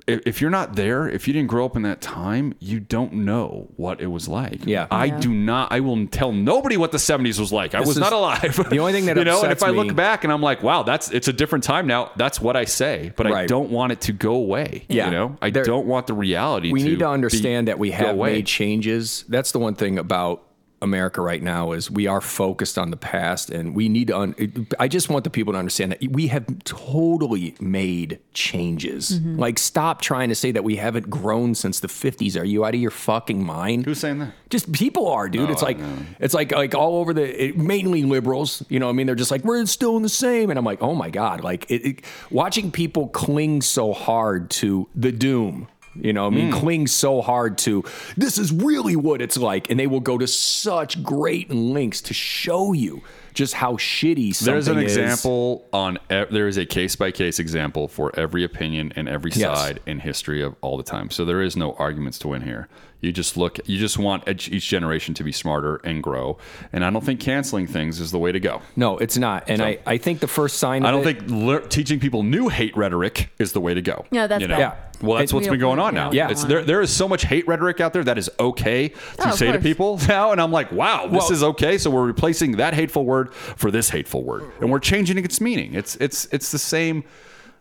If if you're not there, if you didn't grow up in that time, you don't know what it was like. Yeah. I Yeah. do not. I will tell nobody what the '70s was like. I was not alive. the only thing that you know, and if upsets I look me- back and I'm like, wow, that's it's a different time now. That's what I say, but I don't want it to go away. Yeah. you know, I There- don't want the reality. we to need to be- understand that we have made changes. That's the one thing about America right now is we are focused on the past, and we need to. Un- I just want the people to understand that we have totally made changes. Mm-hmm. Like, stop trying to say that we haven't grown since the '50s. Are you out of your fucking mind? Who's saying that? Just people are, dude. it's like it's like like all over the it, mainly liberals. You know, what I mean, they're just like we're still in the same, and I'm like, oh my god, like it, it, watching people cling so hard to the doom. You know, I mean, hmm. cling so hard to this is really what it's like, and they will go to such great lengths to show you. just how shitty something There's an is. example on there is a case by case example for every opinion and every Yes. side in history of all the time. So there is no arguments to win here. You just look. You just want each, each generation to be smarter and grow. And I don't think canceling things is the way to go. No, it's not. And I, I think the first sign. I don't it- think lear- teaching people new hate rhetoric is the way to go. Yeah, that's you know? Yeah. Well, that's And what's we been going on now. yeah, Yeah. It's, there, there is so much hate rhetoric out there that is okay to Oh, say to people now, and I'm like, wow, this Well- is okay. So we're replacing that hateful word for this hateful word, and we're changing its meaning. It's it's it's the same.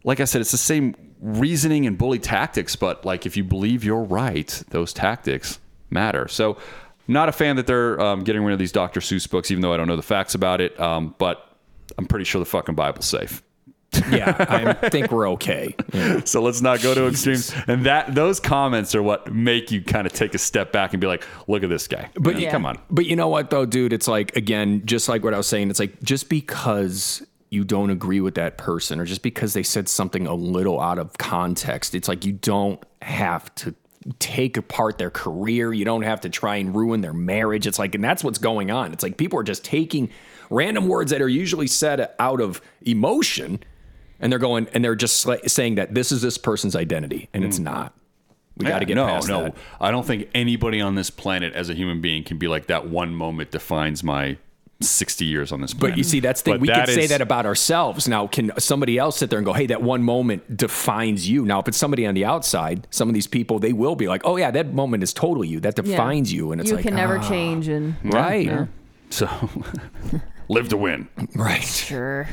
Like I said, it's the same reasoning and bully tactics, but like if you believe you're right, those tactics matter. So, not a fan that they're um, getting rid of these Dr. Seuss books, even though I don't know the facts about it. Um, but I'm pretty sure the fucking Bible's safe. yeah, I think we're okay. Yeah. So let's not go to extremes. And that those comments are what make you kind of take a step back and be like, look at this guy. But You Yeah. come on. But you know what though, dude? It's like again, just like what I was saying. It's like just because you don't agree with that person, or just because they said something a little out of context, it's like you don't have to take apart their career. You don't have to try and ruin their marriage. It's like, and that's what's going on. It's like people are just taking random words that are usually said out of emotion, and they're going and they're just saying that this is this person's identity, and it's hmm. not. We got to get no, past no. that. I don't think anybody on this planet as a human being can be like that one moment defines my 60 years on this planet. But you see, that's the thing. But We that can say that about ourselves. Now, can somebody else sit there and go, hey, that one moment defines you? Now, if it's somebody on the outside, some of these people, they will be like, oh, yeah, that moment is totally you. That Yeah. defines you. And it's you like, can never ah, change and Right. So live to win. Right. sure.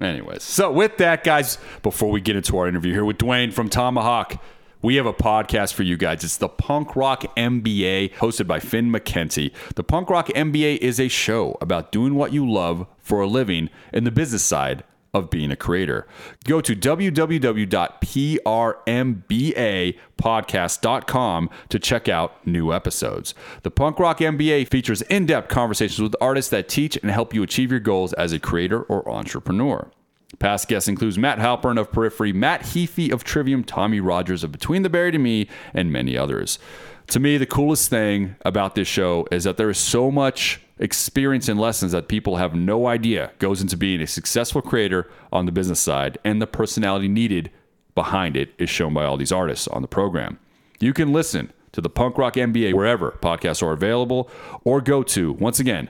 Anyways, so with that, guys, before we get into our interview here with Duane from Tomahawk, we have a podcast for you guys. It's the Punk Rock MBA, hosted by Finn McKenty. The Punk Rock MBA is a show about doing what you love for a living in the business side of being a creator. Go to www.prmbapodcast.com to check out new episodes. The Punk Rock MBA features in depth conversations with artists that teach and help you achieve your goals as a creator or entrepreneur. Past guests includes Matt Halpern of Periphery, Matt Heafy of Trivium, Tommy Rogers of Between the Buried and Me, and many others. To me, the coolest thing about this show is that there is so much experience and lessons that people have no idea goes into being a successful creator on the business side, and the personality needed behind it is shown by all these artists on the program. You can listen to the Punk Rock MBA wherever podcasts are available, or go to, once again,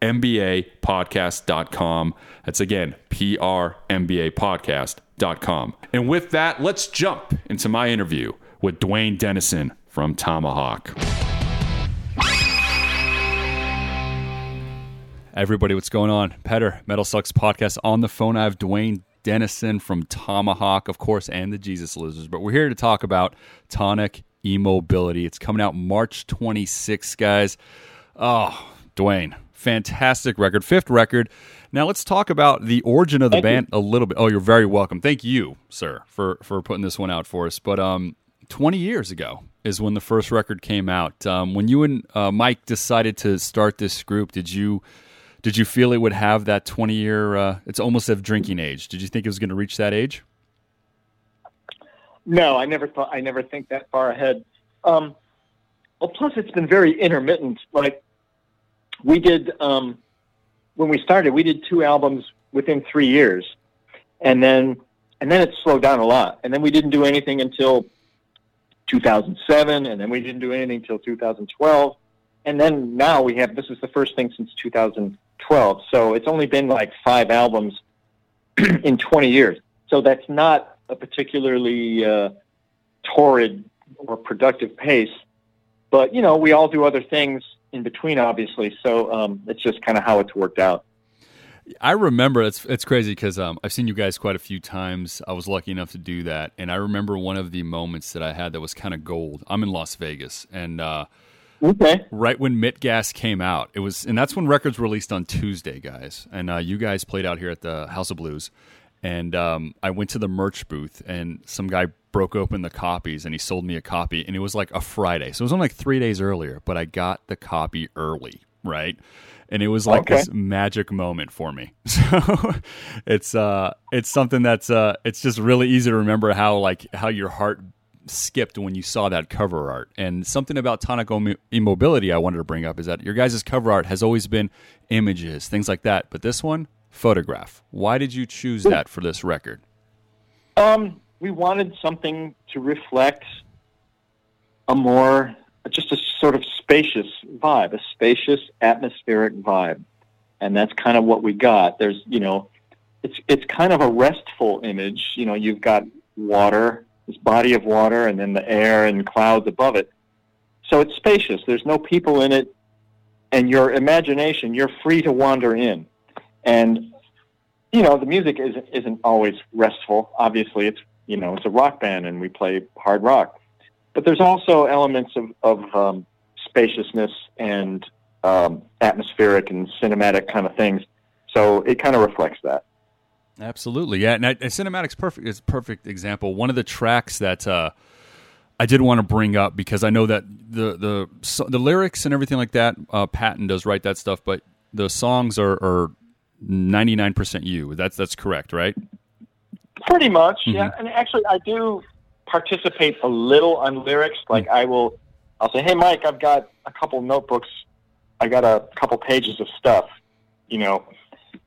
www.prmbapodcast.com. That's again, prmbapodcast.com. And with that, let's jump into my interview with Duane Denison from Tomahawk. Everybody, what's going on? Petar, Metal Sucks podcast on the phone. I have Duane Denison from Tomahawk, of course, and the Jesus Lizards. But we're here to talk about Tonic Immobility. It's coming out March 26th, guys. Oh, Duane, fantastic record, fifth record. Now let's talk about the origin of the band a little bit. Oh, you're very welcome. Thank you, sir, for for putting this one out for us. But um, 20 years ago is when the first record came out. Um, when you and uh, Mike decided to start this group, did you did you feel it would have that 20 year? Uh, it's almost of drinking age. Did you think it was going to reach that age? No, I never thought. I never think that far ahead. Um, well, plus it's been very intermittent. Like we did um, when we started, we did two albums within three years, and then and then it slowed down a lot. And then we didn't do anything until 2007, and then we didn't do anything until 2012, and then now we have this is the first thing since 2012. So it's only been like five albums in 20 years. So that's not a particularly uh, torrid or productive pace. But you know, we all do other things in between, obviously. So um, it's just kind of how it's worked out. I remember it's it's crazy because um, I've seen you guys quite a few times. I was lucky enough to do that, and I remember one of the moments that I had that was kind of gold. I'm in Las Vegas, and uh, Okay. right when Mit Gas came out, it was, and that's when records released on Tuesday, guys. And uh, you guys played out here at the House of Blues, and um, I went to the merch booth, and some guy broke open the copies, and he sold me a copy, and it was like a Friday, so it was only like three days earlier, but I got the copy early, right? And it was like Okay. this magic moment for me. So it's uh, it's something that's uh, it's just really easy to remember how like how your heart skipped when you saw that cover art. And something about tonic immobility I wanted to bring up is that your guys' cover art has always been images, things like that. But this one, photograph. Why did you choose that for this record? Um, we wanted something to reflect a more, just a sort of spacious vibe, a spacious atmospheric vibe, and that's kind of what we got. There's, you know, it's it's kind of a restful image. You know, you've got water, this body of water, and then the air and clouds above it. So it's spacious. There's no people in it, and your imagination, you're free to wander in. And you know, the music isn't isn't always restful. Obviously, it's you know, it's a rock band, and we play hard rock. But there's also elements of of um, spaciousness and um, atmospheric and cinematic kind of things. So it kind of reflects that. Absolutely, yeah. And, and cinematic's perfect is perfect example. One of the tracks that uh, I did want to bring up because I know that the the so, the lyrics and everything like that, uh, Patton does write that stuff, but the songs are ninety nine percent you. That's that's correct, right? Pretty much, yeah. And actually, I do participate a little on lyrics. Like I will, I'll say, "Hey, Mike, I've got a couple notebooks. I got a couple pages of stuff. You know,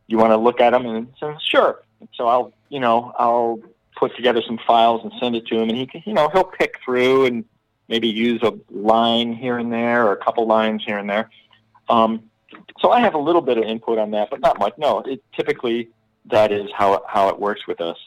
you want to look at them?" And so, sure. So I'll, you know, I'll put together some files and send it to him, and he, can, you know, he'll pick through and maybe use a line here and there or a couple lines here and there. Um, so I have a little bit of input on that, but not much. No, it typically that is how how it works with us.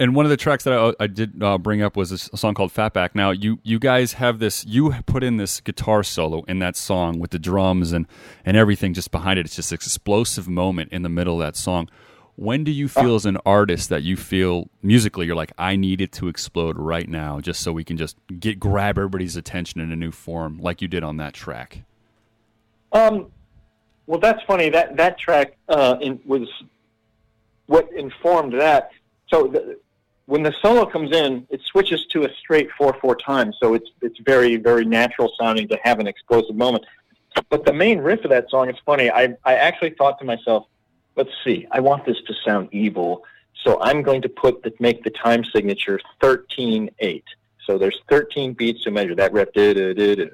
And one of the tracks that I, I did uh, bring up was a song called Fatback. Now, you you guys have this. You put in this guitar solo in that song with the drums and and everything just behind it. It's just an explosive moment in the middle of that song. When do you feel as an artist that you feel musically you're like I need it to explode right now, just so we can just get grab everybody's attention in a new form, like you did on that track? Um, well, that's funny. That that track uh, in, was what informed that. So the, when the solo comes in, it switches to a straight four four time. So it's it's very very natural sounding to have an explosive moment. But the main riff of that song is funny. I I actually thought to myself, let's see, I want this to sound evil, so I'm going to put the make the time signature thirteen eight. So there's 13 beats to measure that riff. It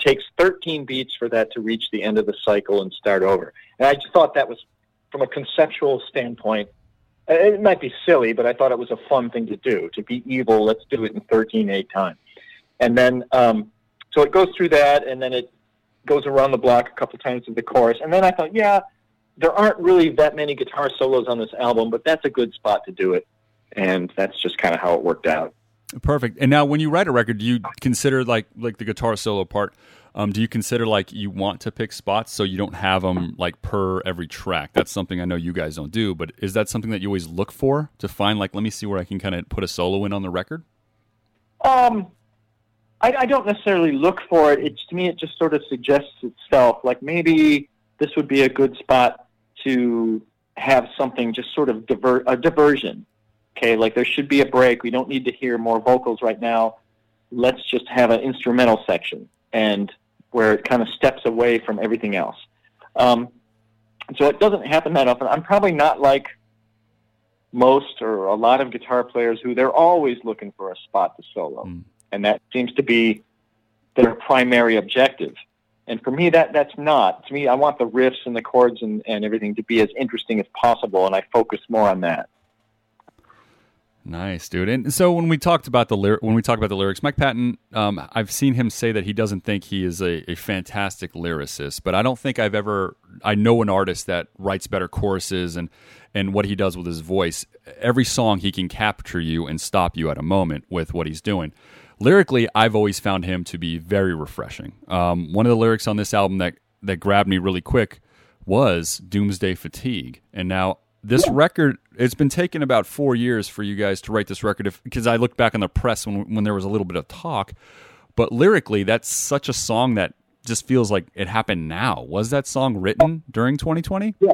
takes 13 beats for that to reach the end of the cycle and start over. And I just thought that was, from a conceptual standpoint, it might be silly, but I thought it was a fun thing to do. To be evil, let's do it in 13 8 time. And then, um, so it goes through that, and then it goes around the block a couple times with the chorus. And then I thought, yeah, there aren't really that many guitar solos on this album, but that's a good spot to do it and that's just kind of how it worked out. Perfect. And now, when you write a record, do you consider like like the guitar solo part? Um, do you consider like you want to pick spots so you don't have them like per every track? That's something I know you guys don't do, but is that something that you always look for to find like let me see where I can kind of put a solo in on the record? Um, I, I don't necessarily look for it. It's to me, it just sort of suggests itself. Like maybe this would be a good spot to have something just sort of diver a diversion okay, like there should be a break. We don't need to hear more vocals right now. Let's just have an instrumental section and where it kind of steps away from everything else. Um, so it doesn't happen that often. I'm probably not like most or a lot of guitar players who they're always looking for a spot to solo, mm. and that seems to be their primary objective. And for me, that that's not. To me, I want the riffs and the chords and, and everything to be as interesting as possible, and I focus more on that. Nice, dude. And so when we talked about the lyric, when we talk about the lyrics, Mike Patton, um, I've seen him say that he doesn't think he is a, a, fantastic lyricist, but I don't think I've ever. I know an artist that writes better choruses and and what he does with his voice. Every song he can capture you and stop you at a moment with what he's doing. Lyrically, I've always found him to be very refreshing. Um, one of the lyrics on this album that that grabbed me really quick was "Doomsday Fatigue," and now this record it's been taking about four years for you guys to write this record because i looked back on the press when, when there was a little bit of talk. But lyrically that's such a song that just feels like it happened now. Was that song written during 2020 yeah.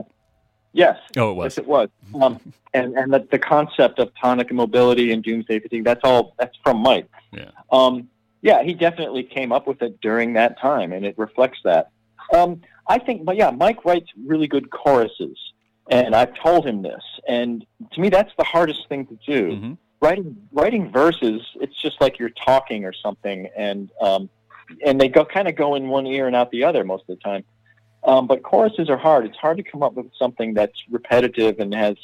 Yes. Oh it was. Yes it was. Um, and and the, the concept of tonic immobility and doomsday fatigue that's all that's from mike. Yeah. Um, yeah he definitely came up with it during that time and it reflects that. Um, i think but yeah mike writes really good choruses and I've told him this. And to me, that's the hardest thing to do. Mm-hmm. writing writing verses. It's just like you're talking or something, and um, and they go kind of go in one ear and out the other most of the time. Um, but choruses are hard. It's hard to come up with something that's repetitive and has,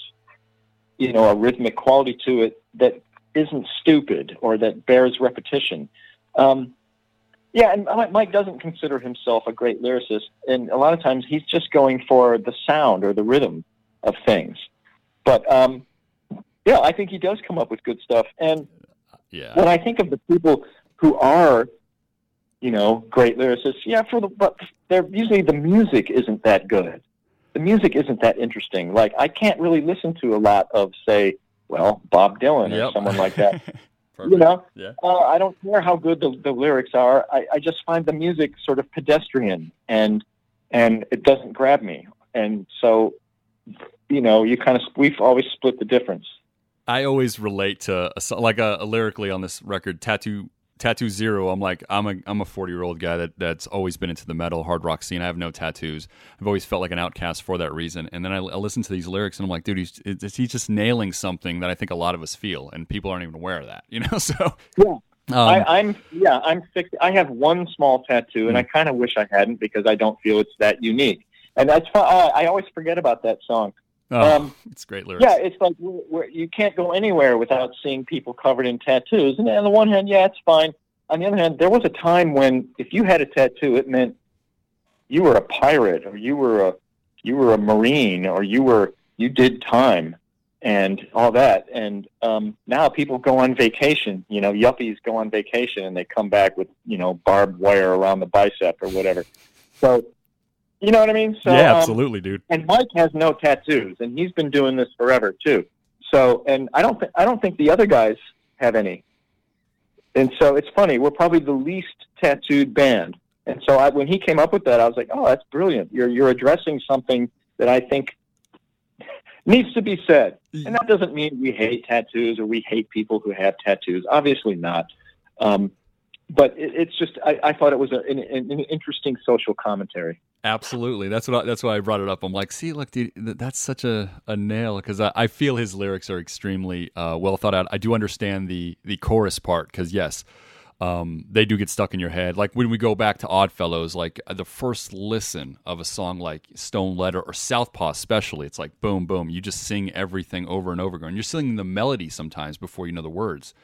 you know, a rhythmic quality to it that isn't stupid or that bears repetition. Um, yeah, and Mike doesn't consider himself a great lyricist, and a lot of times he's just going for the sound or the rhythm of things. But um, yeah, I think he does come up with good stuff. And Yeah. when I think of the people who are, you know, great lyricists, yeah, for the but they're usually the music isn't that good. The music isn't that interesting. Like I can't really listen to a lot of, say, well, Bob Dylan or someone like that. You know, Yeah. uh, I don't care how good the, the lyrics are. I, I just find the music sort of pedestrian and and it doesn't grab me. And so, you know, you kind of we've always split the difference. I always relate to a, like a, a lyrically on this record, tattoo tattoo zero. I'm like I'm a I'm a 40 year old guy that that's always been into the metal hard rock scene. I have no tattoos. I've always felt like an outcast for that reason. And then I, I listen to these lyrics and I'm like, dude, he's it's, he's just nailing something that I think a lot of us feel, and people aren't even aware of that. You know, so Yeah. um, I, I'm yeah, I'm fix- I have one small tattoo, and I kind of wish I hadn't because I don't feel it's that unique. And that's fine. I, I always forget about that song. oh, um, it's great lyrics. Yeah, it's like where, where you can't go anywhere without seeing people covered in tattoos. And on the one hand, yeah, it's fine. On the other hand, there was a time when if you had a tattoo, it meant you were a pirate, or you were a you were a marine, or you were you did time, and all that. And um, now people go on vacation. You know, yuppies go on vacation and they come back with you know barbed wire around the bicep or whatever. So, you know what I mean? So, yeah, um, absolutely, dude. and Mike has no tattoos, and he's been doing this forever too. So, and I don't, th- I don't think the other guys have any. And so it's funny. We're probably the least tattooed band. And so I, when he came up with that, I was like, "Oh, that's brilliant! You're you're addressing something that I think needs to be said." And that doesn't mean we hate tattoos or we hate people who have tattoos. Obviously not. Um, but it, it's just I, I thought it was a, an, an interesting social commentary. Absolutely. That's what. I, that's why I brought it up. I'm like, see, look, dude, that's such a, a nail because I, I feel his lyrics are extremely uh, well thought out. I do understand the the chorus part because yes, um, they do get stuck in your head. Like when we go back to Oddfellows, like uh, the first listen of a song like Stone Letter or Southpaw, especially, it's like boom, boom. You just sing everything over and over again. You're singing the melody sometimes before you know the words.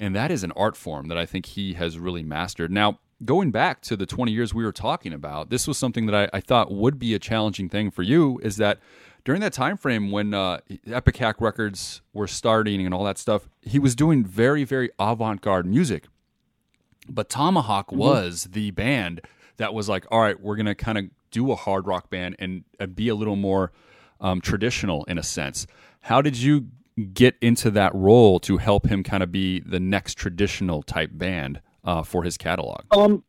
And that is an art form that I think he has really mastered. Now, going back to the 20 years we were talking about, this was something that I, I thought would be a challenging thing for you is that during that time frame when uh, Ipecac Records were starting and all that stuff, he was doing very, very avant-garde music. But Tomahawk was the band that was like, all right, we're going to kind of do a hard rock band and uh, be a little more um, traditional in a sense. How did you get into that role to help him kind of be the next traditional type band uh, for his catalog? Um,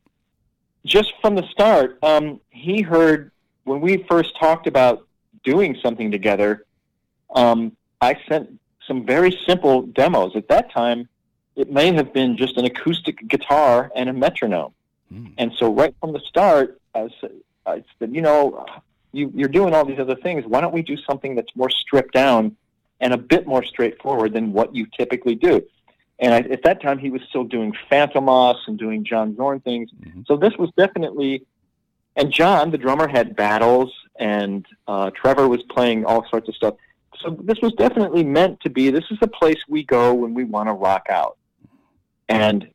just from the start, um, he heard when we first talked about doing something together. Um, I sent some very simple demos. At that time, it may have been just an acoustic guitar and a metronome. Hmm. And so, right from the start, I said, I said you know, you, you're doing all these other things. Why don't we do something that's more stripped down and a bit more straightforward than what you typically do? And I, at that time, he was still doing Fantômas and doing John Zorn things. Mhm. So this was definitely, and John, the drummer, had battles, and uh, Trevor was playing all sorts of stuff. So this was definitely meant to be. This is the place we go when we want to rock out, and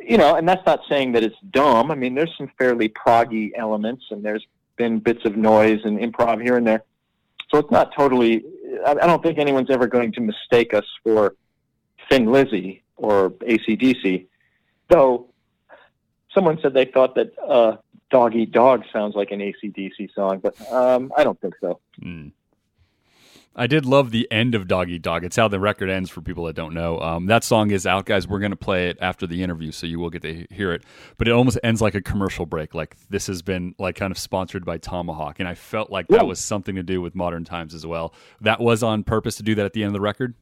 you know, and that's not saying that it's dumb. I mean, there's some fairly proggy elements, and there's been bits of noise and improv here and there. So it's not totally. I I don't think anyone's ever going to mistake us for Thin Lizzy or ACDC, though someone said they thought that uh, Dog Eat Dog sounds like an ACDC song, but um, I don't think so. Mm. I did love the end of Dog Eat Dog. It's how the record ends for people that don't know. Um, that song is out, guys. We're going to play it after the interview, so you will get to hear it. But it almost ends like a commercial break. Like this has been like kind of sponsored by Tomahawk, and I felt like that was something to do with modern times as well. That was on purpose to do that at the end of the record.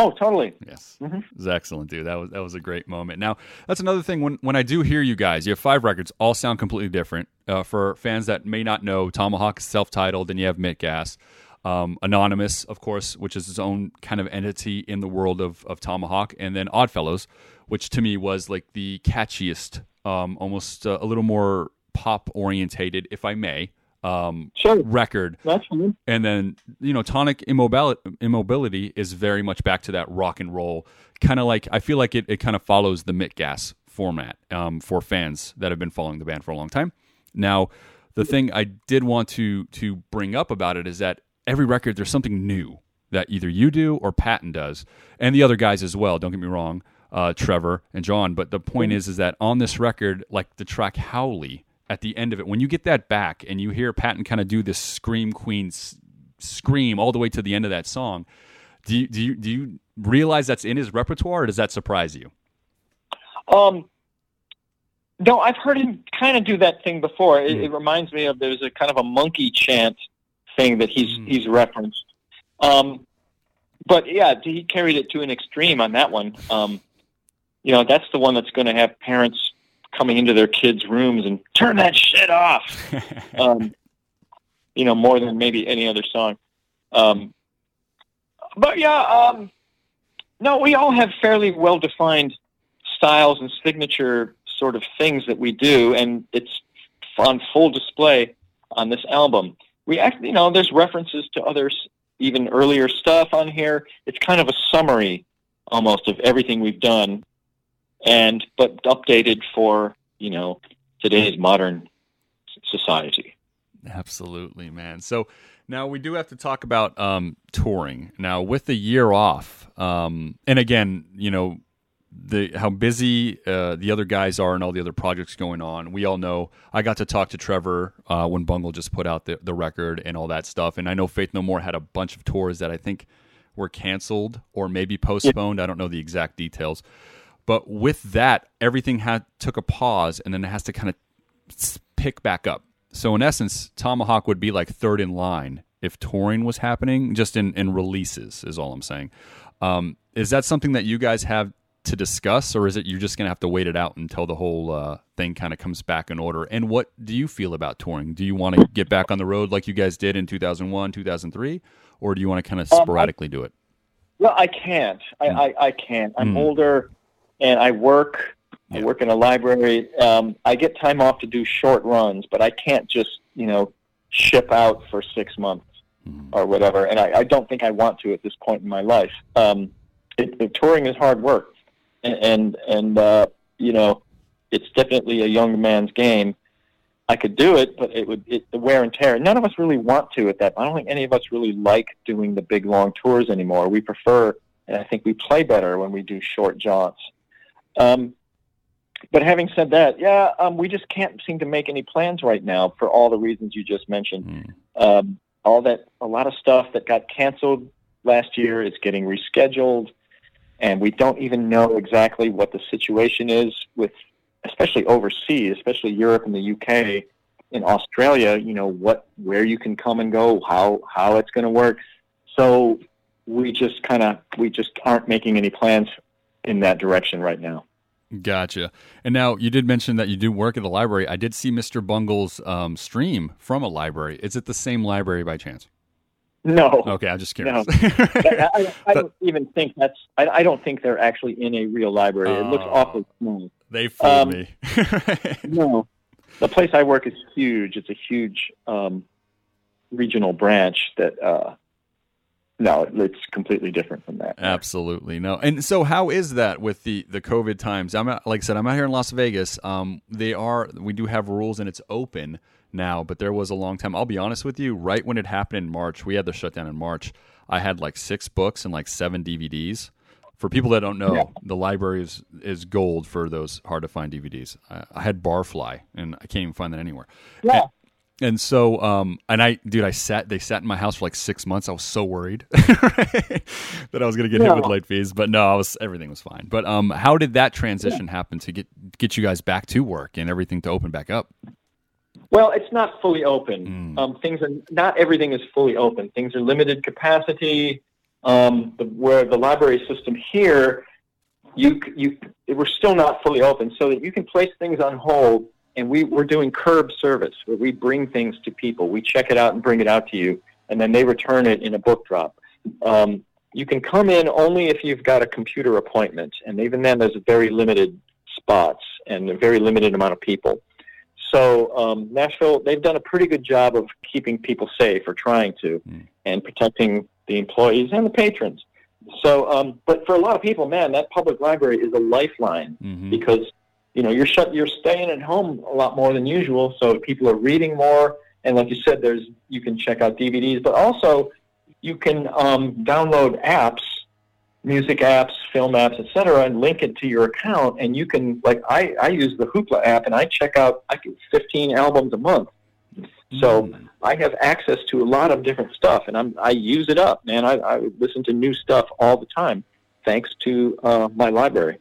Oh, totally. Yes, Mhm. it was excellent, dude. That was that was a great moment. Now that's another thing. When when I do hear you guys, you have five records, all sound completely different. Uh, for fans that may not know, Tomahawk is self-titled, and you have Mit Gas. Um, Anonymous, of course, which is its own kind of entity in the world of, of Tomahawk, and then Oddfellows, which to me was like the catchiest, um, almost uh, a little more pop orientated, if I may, um, Sure. record. That's fine. And then, you know, Tonic Immobility, Immobility is very much back to that rock and roll. Kind of like, I feel like it, it kind of follows the Mit Gas format um, for fans that have been following the band for a long time. Now, the thing I did want to to bring up about it is that every record there's something new that either you do or Patton does, and the other guys as well. Don't get me wrong, uh, Trevor and John. But the point is, is that on this record, like the track Howlie, at the end of it, when you get that back and you hear Patton kind of do this scream queen s- scream all the way to the end of that song, do you, do you do you realize that's in his repertoire, or does that surprise you? Um, no, I've heard him kind of do that thing before. It, it reminds me of there's a kind of a monkey chant thing that he's he's referenced. Um, but yeah, he carried it to an extreme on that one. Um, you know, that's the one that's going to have parents coming into their kids' rooms and turn that shit off. um, you know, more than maybe any other song. Um, but yeah, um, no, we all have fairly well defined styles and signature sort of things that we do, and it's on full display on this album. We actually, you know, there's references to others, even earlier stuff on here. It's kind of a summary almost of everything we've done, and but updated for you know today's modern society. Absolutely, man. So now we do have to talk about um, touring. Now with the year off, um, and again, you know, the how busy uh, the other guys are and all the other projects going on. We all know. I got to talk to Trevor uh, when Bungle just put out the, the record and all that stuff, and I know Faith No More had a bunch of tours that I think were canceled or maybe postponed. I don't know the exact details, but with that, everything had took a pause, and then it has to kind of pick back up. So in essence, Tomahawk would be like third in line if touring was happening, just in, in releases is all I'm saying. Um, is that something that you guys have to discuss, or is it you're just gonna have to wait it out until the whole uh, thing kind of comes back in order? And what do you feel about touring? Do you want to get back on the road like you guys did in 2001, 2003, or do you want to kind of Um, I- sporadically do it? Well, I can't. I, I, I can't. I'm Mm. older, and I work. I work in a library. Um, I get time off to do short runs, but I can't just you know ship out for six months Mm. or whatever. And I, I don't think I want to at this point in my life. Um, it, the touring is hard work, and and, and uh, you know, it's definitely a young man's game. I could do it, but it would it, the wear and tear. None of us really want to at that. I don't think any of us really like doing the big long tours anymore. We prefer, and I think we play better when we do short jaunts. Um, but having said that, yeah, um, we just can't seem to make any plans right now for all the reasons you just mentioned. Mm. Um, all that, a lot of stuff that got canceled last year is getting rescheduled, and we don't even know exactly what the situation is with, especially overseas, especially Europe and the UK, in Australia. You know what, where you can come and go, how how it's going to work. So we just kind of we just aren't making any plans in that direction right now. Gotcha. And now you did mention that you do work at the library. I did see Mr. Bungle's um, stream from a library. Is it the same library by chance? No, Okay, I'm just No. curious. I, I, I don't even think that's. I, I don't think they're actually in a real library. It looks Oh. awfully small. they fooled Um, me. No, the place I work is huge. It's a huge um, regional branch that. Uh, no, it's completely different from that. Absolutely no. And so, how is that with the the COVID times? I'm out, like I said, I'm out here in Las Vegas. Um, they are we do have rules and it's open now, but there was a long time. I'll be honest with you. Right when it happened in March, we had the shutdown in March. I had like six books and like seven DVDs. For people that don't know, the library is is gold for those hard to find DVDs. I, I had Barfly, and I can't even find that anywhere. Yeah. And so, um, and I, dude, I sat, they sat in my house for like six months. I was so worried that I was going to get hit with Yeah. late fees, but no, I was, everything was fine. But, um, how did that transition happen to get, get you guys back to work and everything to open back up? Well, it's not fully open. Um, things are not everything is fully open. Things are limited capacity. Um, the, where the library system here, you you we're still not fully open, so that you can place things on hold. And we we're doing curb service where we bring things to people. We check it out and bring it out to you. and then they return it in a book drop. Um, you can come in only if you've got a computer appointment, and even then, there's very limited spots and a very limited amount of people. So um, Nashville, they've done a pretty good job of keeping people safe or trying to, and protecting the employees and the patrons. So, um, but for a lot of people, man, that public library is a lifeline because you know you're shut, you're staying at home a lot more than usual. So people are reading more, and like you said, there's you can check out DVDs, but also you can um, download apps, music apps, film apps, etc., and link it to your account, and you can like I I use the Hoopla app, and I check out I get 15 albums a month. So I have access to a lot of different stuff, and I'm I use it up, man. I, I listen to new stuff all the time, thanks to uh, my library.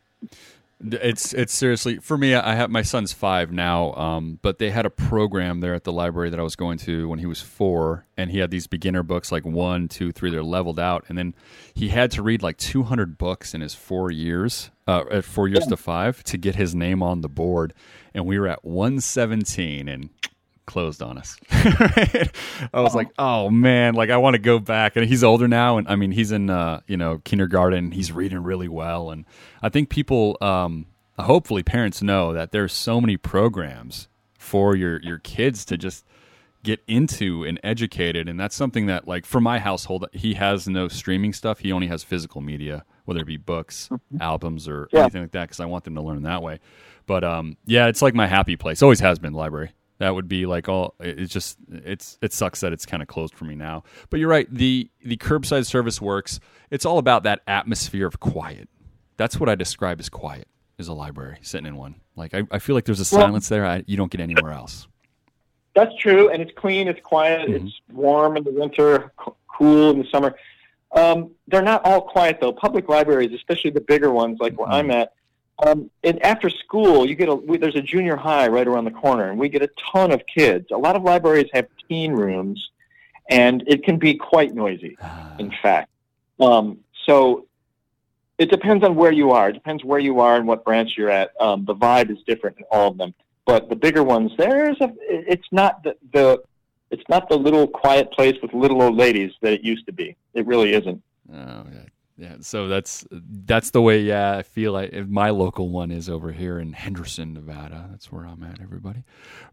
It's it's seriously for me. I have my son's five now, um, but they had a program there at the library that I was going to when he was four, and he had these beginner books like one, two, three. They're leveled out, and then he had to read like two hundred books in his four years, uh, at four years to five, to get his name on the board, and we were at one seventeen and closed on us. I was like, oh man, like I want to go back. And he's older now, and I mean, he's in uh, you know kindergarten. He's reading really well, and I think people, um, hopefully, parents know that there's so many programs for your your kids to just get into and educated and that's something that like for my household he has no streaming stuff he only has physical media whether it be books albums or Yeah. anything like that because i want them to learn that way but um yeah it's like my happy place always has been library that would be like all it- it's just it's it sucks that it's kind of closed for me now but you're right the the curbside service works it's all about that atmosphere of quiet that's what i describe as quiet is a library sitting in one like i, I feel like there's a Well- silence there I, you don't get anywhere else That's true, and it's clean, it's quiet, Mm-hmm. it's warm in the winter, cool in the summer. Um, they're not all quiet though. Public libraries, especially the bigger ones, like where I'm at, um, and after school, you get a we, there's a junior high right around the corner, and we get a ton of kids. A lot of libraries have teen rooms, and it can be quite noisy. In fact, um, so it depends on where you are. It depends where you are and what branch you're at. Um, the vibe is different in all of them. But the bigger ones, there's a. It's not the, the it's not the little quiet place with little old ladies that it used to be. It really isn't. Oh yeah, yeah. So that's that's the way. Yeah, I feel like if my local one is over here in Henderson, Nevada. That's where I'm at, everybody.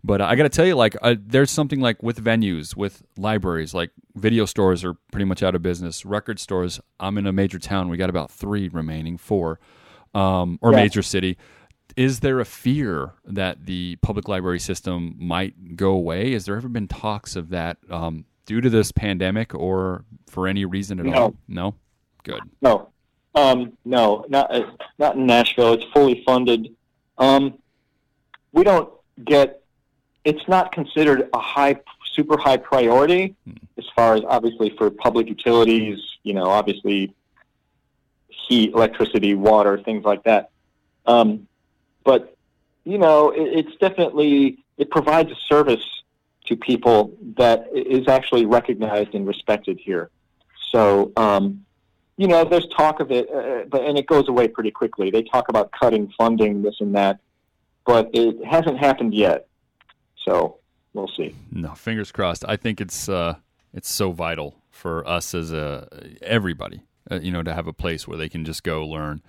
But uh, I got to tell you, like, uh, there's something like with venues, with libraries, like video stores are pretty much out of business. Record stores. I'm in a major town. We got about three remaining, four, um, or Yeah. major city. Is there a fear that the public library system might go away? Has there ever been talks of that um, due to this pandemic or for any reason at No. all? No. Good. No, um, no, not uh, not in Nashville. It's fully funded. Um, we don't get. It's not considered a high, super high priority as far as obviously for public utilities. You know, obviously heat, electricity, water, things like that. Um, but you know, it, it's definitely it provides a service to people that is actually recognized and respected here. So, um, you know, there's talk of it, uh, but and it goes away pretty quickly. They talk about cutting funding, this and that, but it hasn't happened yet. So we'll see. No, fingers crossed. I think it's uh, it's so vital for us as a everybody, uh, you know, to have a place where they can just go learn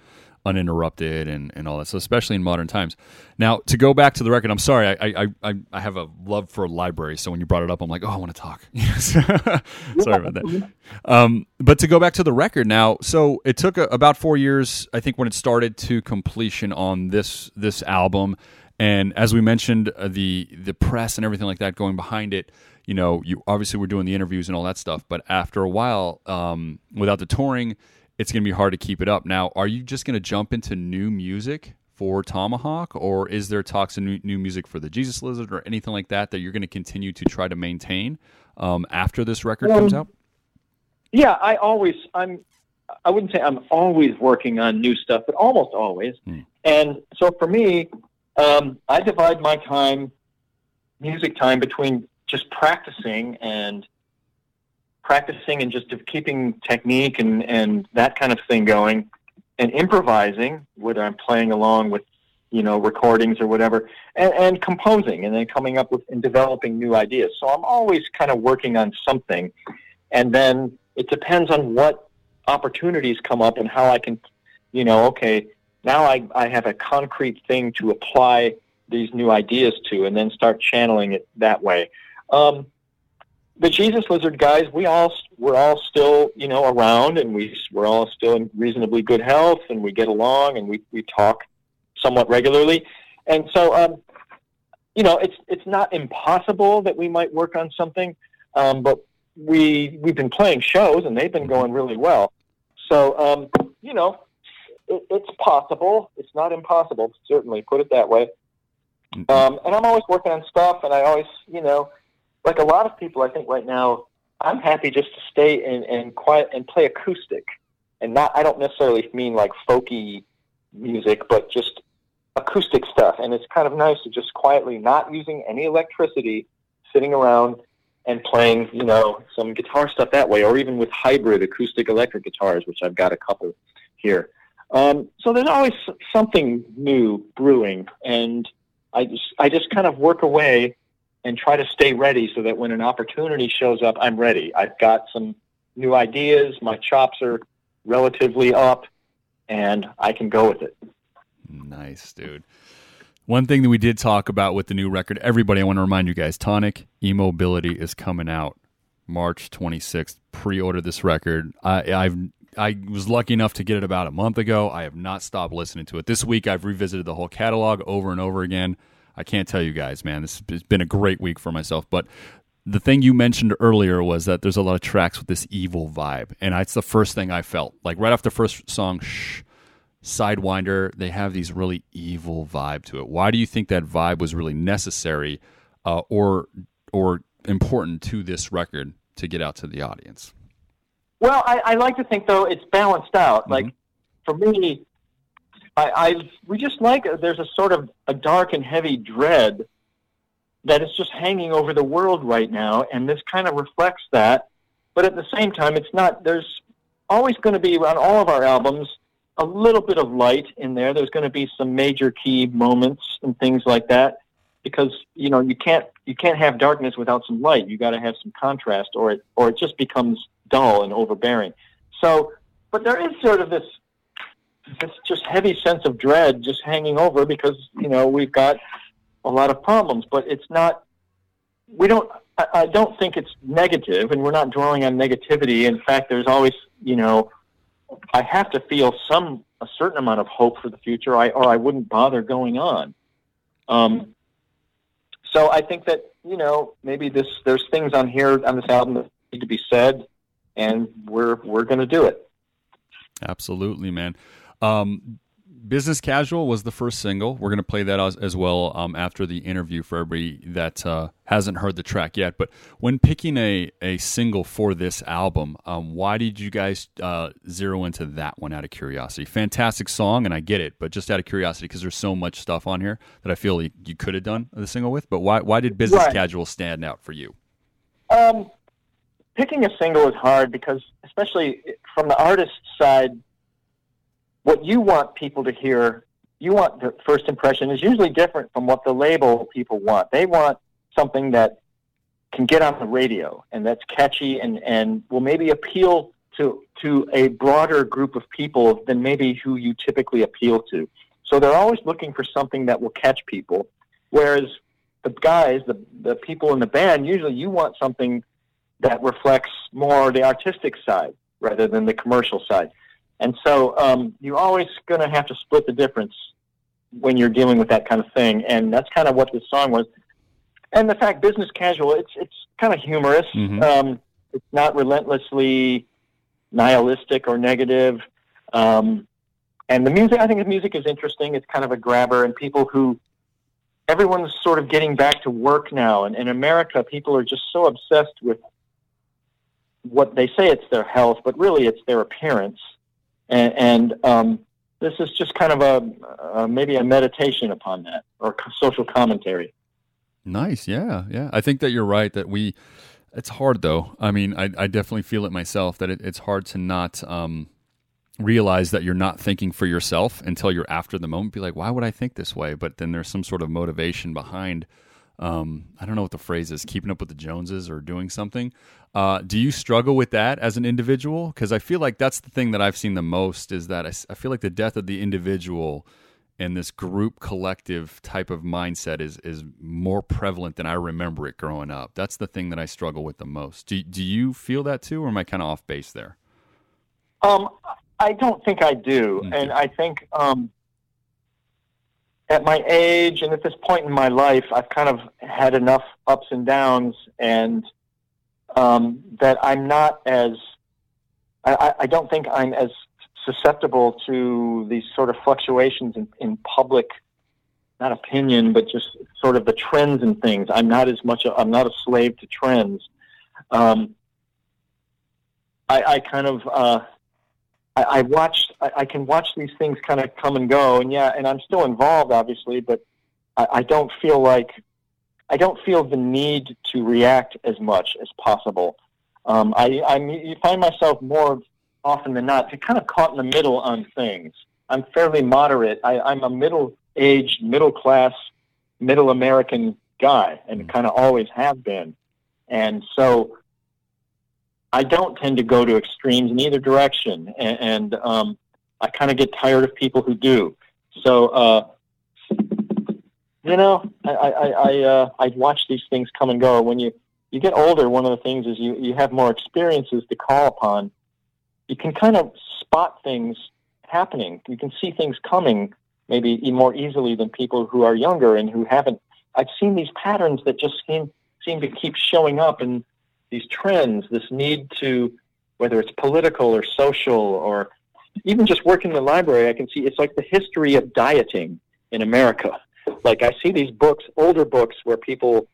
uninterrupted and, and all that. So especially in modern times. Now to go back to the record, I'm sorry, I I, I, I have a love for libraries. So when you brought it up, I'm like, oh, I want to talk. Sorry about that. Um, but to go back to the record now, so it took a, about four years, I think, when it started to completion on this this album. And as we mentioned, uh, the the press and everything like that going behind it, you know, you obviously were doing the interviews and all that stuff. But after a while, um, without the touring, it's going to be hard to keep it up. Now, are you just going to jump into new music for Tomahawk, or is there talks of new, music for the Jesus Lizard or anything like that that you're going to continue to try to maintain um, after this record comes out? Yeah, I always I'm I wouldn't say I'm always working on new stuff, but almost always. And so for me, um, I divide my time, music time, between just practicing and practicing and just of keeping technique and, and that kind of thing going, and improvising, whether I'm playing along with, you know, recordings or whatever, and, and composing, and then coming up with and developing new ideas. So I'm always kind of working on something. and then it depends on what opportunities come up and how I can, you know, okay, now I, I have a concrete thing to apply these new ideas to, and then start channeling it that way. Um, the Jesus Lizard guys, we all we're all still you know around, and we we're all still in reasonably good health, and we get along, and we we talk somewhat regularly, and so um, you know it's it's not impossible that we might work on something, um, but we we've been playing shows, and they've been going really well. So um, you know, it, it's possible. It's not impossible. Certainly, put it that way. Um, and I'm always working on stuff, and I always, you know, like a lot of people, I think right now, I'm happy just to stay and, and quiet and play acoustic, and not. I don't necessarily mean like folky music, but just acoustic stuff. And it's kind of nice to just quietly, not using any electricity, sitting around and playing, you know, some guitar stuff that way, or even with hybrid acoustic electric guitars, which I've got a couple here. Um, so there's always something new brewing, and I just I just kind of work away and try to stay ready so that when an opportunity shows up, I'm ready. I've got some new ideas. My chops are relatively up, and I can go with it. Nice, dude. One thing that we did talk about with the new record, everybody, I want to remind you guys Tonic Immobility is coming out March 26th. Pre order this record. I, I've I was lucky enough to get it about a month ago. I have not stopped listening to it. This week, I've revisited the whole catalog over and over again. I can't tell you guys, man. This has been a great week for myself. But the thing you mentioned earlier was that there's a lot of tracks with this evil vibe, and that's the first thing I felt. Like right after the first song, shh, Sidewinder, they have these really evil vibe to it. Why do you think that vibe was really necessary, uh, or or important to this record to get out to the audience? Well, I, I like to think though it's balanced out. Mm-hmm. Like for me, I, I we just like there's a sort of a dark and heavy dread that is just hanging over the world right now, and this kind of reflects that. But at the same time, it's not. There's always going to be on all of our albums a little bit of light in there. There's going to be some major key moments and things like that because you know you can't you can't have darkness without some light. You got to have some contrast, or it or it just becomes dull and overbearing. So, but there is sort of this this just heavy sense of dread just hanging over because you know we've got a lot of problems, but it's not. We don't. I, I don't think it's negative, and we're not dwelling on negativity. In fact, there's always you know. I have to feel some a certain amount of hope for the future, I, or I wouldn't bother going on. Um, so I think that you know maybe this there's things on here on this album that need to be said, and we're we're going to do it. Absolutely, man. Um, Business Casual was the first single. We're going to play that as, as well um, after the interview for everybody that uh, hasn't heard the track yet. But when picking a, a single for this album, um, why did you guys uh, zero into that one out of curiosity? Fantastic song, and I get it, but just out of curiosity because there's so much stuff on here that I feel you, you could have done the single with. But why why did Business Right. Casual stand out for you? Um, picking a single is hard because, especially from the artist's side, what you want people to hear, you want the first impression is usually different from what the label people want. They want something that can get on the radio and that's catchy and, and will maybe appeal to to a broader group of people than maybe who you typically appeal to. So they're always looking for something that will catch people. Whereas the guys, the the people in the band, usually you want something that reflects more the artistic side rather than the commercial side. And so um, you're always going to have to split the difference when you're dealing with that kind of thing. And that's kind of what this song was. And the fact, business casual, it's it's kind of humorous. Mhm. Um, it's not relentlessly nihilistic or negative. Um, and the music, I think the music is interesting. It's kind of a grabber, and people who everyone's sort of getting back to work now. And in America, people are just so obsessed with what they say it's their health, but really it's their appearance. And, and um, this is just kind of a uh, maybe a meditation upon that or social commentary. Nice, yeah, yeah. I think that you're right that we. It's hard though. I mean, I, I definitely feel it myself that it, it's hard to not um, realize that you're not thinking for yourself until you're after the moment. Be like, why would I think this way? But then there's some sort of motivation behind um, I don't know what the phrase is, keeping up with the Joneses or doing something. Uh, do you struggle with that as an individual? Because I feel like that's the thing that I've seen the most is that I feel like the death of the individual and this group collective type of mindset is is more prevalent than I remember it growing up. That's the thing that I struggle with the most. Do do you feel that too, or am I kind of off base there? Um, I don't think I do, Okay. and I think um, at my age and at this point in my life, I've kind of had enough ups and downs, and um, that I'm not as I, I- don't think I'm as susceptible to these sort of fluctuations in, in public, not opinion, but just sort of the trends and things. I'm not as much. A, I'm not a slave to trends. Um, I, I kind of. Uh, I, I watched. I, I can watch these things kind of come and go, and yeah, and I'm still involved, obviously, but I, I don't feel like I don't feel the need to react as much as possible. Um, I, I you find myself more often than not to kind of caught in the middle on things. I'm fairly moderate. I, I'm a middle-aged, middle-class, middle American guy, and kind of always have been, and so. I don't tend to go to extremes in either direction, and, and um, I kind of get tired of people who do. So, uh, you know, I I I, uh, I watch these things come and go. When you you get older, one of the things is you you have more experiences to call upon. You can kind of spot things happening. You can see things coming maybe more easily than people who are younger and who haven't. I've seen these patterns that just seem seem to keep showing up and these trends, this need to, whether it's political or social or even just working in the library, I can see it's like the history of dieting in America. Like I see these books, older books, where people,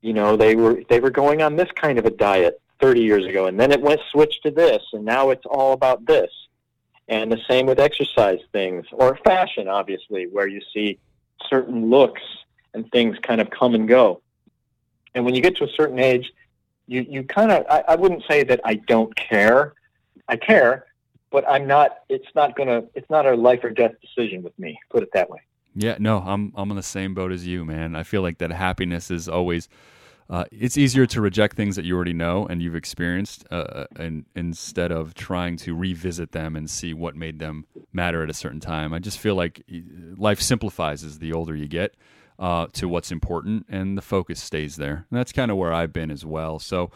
you know, they were they were going on this kind of a diet 30 years ago, and then it went switched to this, and now it's all about this. And the same with exercise things or fashion, obviously, where you see certain looks and things kind of come and go. And when you get to a certain age, you, you kind of, I, I wouldn't say that I don't care. I care, but I'm not, it's not to, it's not a life or death decision with me, put it that way. Yeah, no, I'm I'm on the same boat as you, man. I feel like that happiness is always. Uh, it's easier to reject things that you already know and you've experienced, uh, and instead of trying to revisit them and see what made them matter at a certain time. I just feel like life simplifies as the older you get uh, to what's important, and the focus stays there. And that's kind of where I've been as well. So,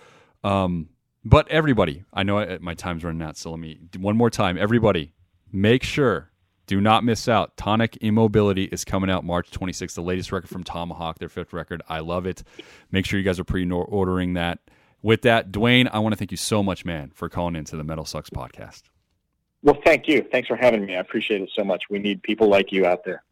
um, but everybody, I know I, my time's running out, so let me one more time. Everybody, make sure do not miss out. Tonic Immobility is coming out March 26th, the latest record from Tomahawk, their fifth record. I love it. Make sure you guys are pre ordering that. With that, Duane, I want to thank you so much, man, for calling into the Metal Sucks podcast. Well, thank you. Thanks for having me. I appreciate it so much. We need people like you out there.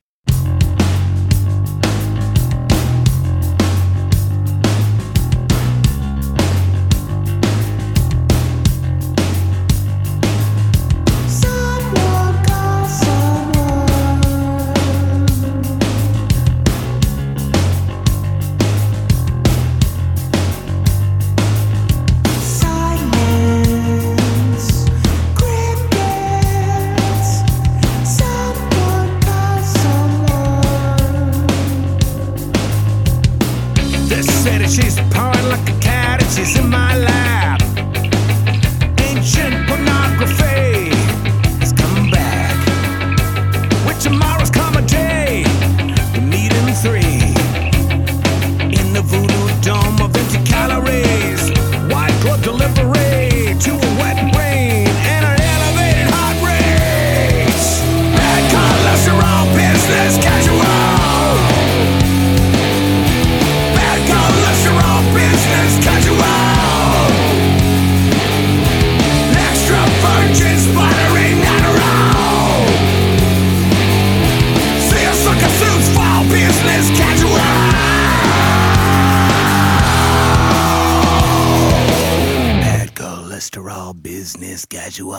Business casual.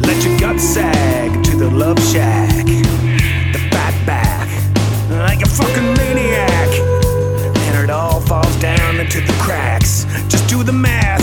Let your guts sag to the love shack. The fat back, like a fucking maniac. And it all falls down into the cracks. Just do the math.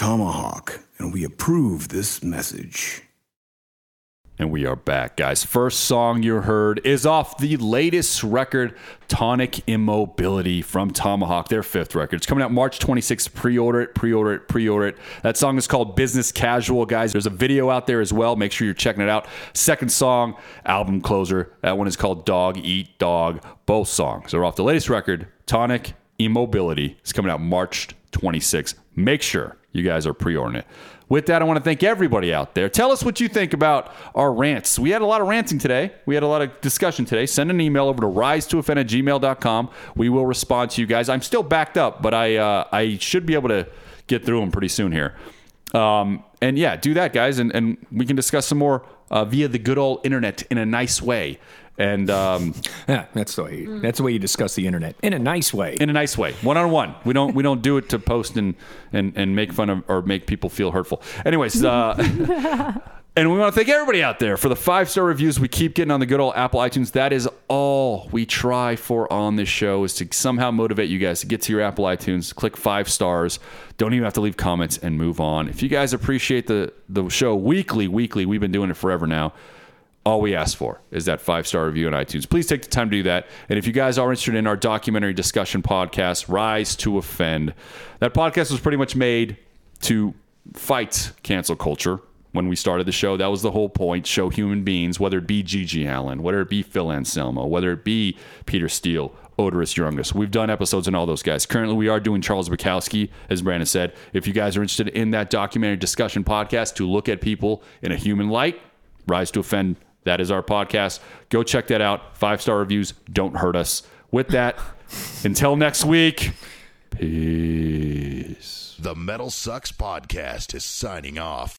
Tomahawk, and we approve this message. And we are back, guys. First song you heard is off the latest record, Tonic Immobility from Tomahawk, their fifth record. It's coming out March 26th. Pre order it, pre order it, pre order it. That song is called Business Casual, guys. There's a video out there as well. Make sure you're checking it out. Second song, album closer. That one is called Dog Eat Dog. Both songs are off the latest record, Tonic Immobility. It's coming out March 26th. Make sure you guys are pre ordering it. With that, I want to thank everybody out there. Tell us what you think about our rants. We had a lot of ranting today. We had a lot of discussion today. Send an email over to rise to offend at gmail.com. We will respond to you guys. I'm still backed up, but I uh, I should be able to get through them pretty soon here. Um, and yeah, do that, guys, and, and we can discuss some more uh, via the good old internet in a nice way. And um, Yeah, that's the way. That's the way you discuss the internet in a nice way. in a nice way, one on one. We don't we don't do it to post and and and make fun of or make people feel hurtful. Anyways, uh, and we want to thank everybody out there for the five star reviews we keep getting on the good old Apple iTunes. That is all we try for on this show is to somehow motivate you guys to get to your Apple iTunes, click five stars. Don't even have to leave comments and move on. If you guys appreciate the the show weekly, weekly, we've been doing it forever now all we ask for is that five star review on iTunes. Please take the time to do that. And if you guys are interested in our documentary discussion podcast, Rise to Offend, that podcast was pretty much made to fight cancel culture when we started the show. That was the whole point. Show human beings, whether it be GG Allin, whether it be Phil Anselmo, whether it be Peter Steele, Odorous Youngus. We've done episodes on all those guys. Currently, we are doing Charles Bukowski, as Brandon said. If you guys are interested in that documentary discussion podcast to look at people in a human light, Rise to Offend, that is our podcast. Go check that out. Five star reviews don't hurt us. With that, until next week, peace. The Metal Sucks Podcast is signing off.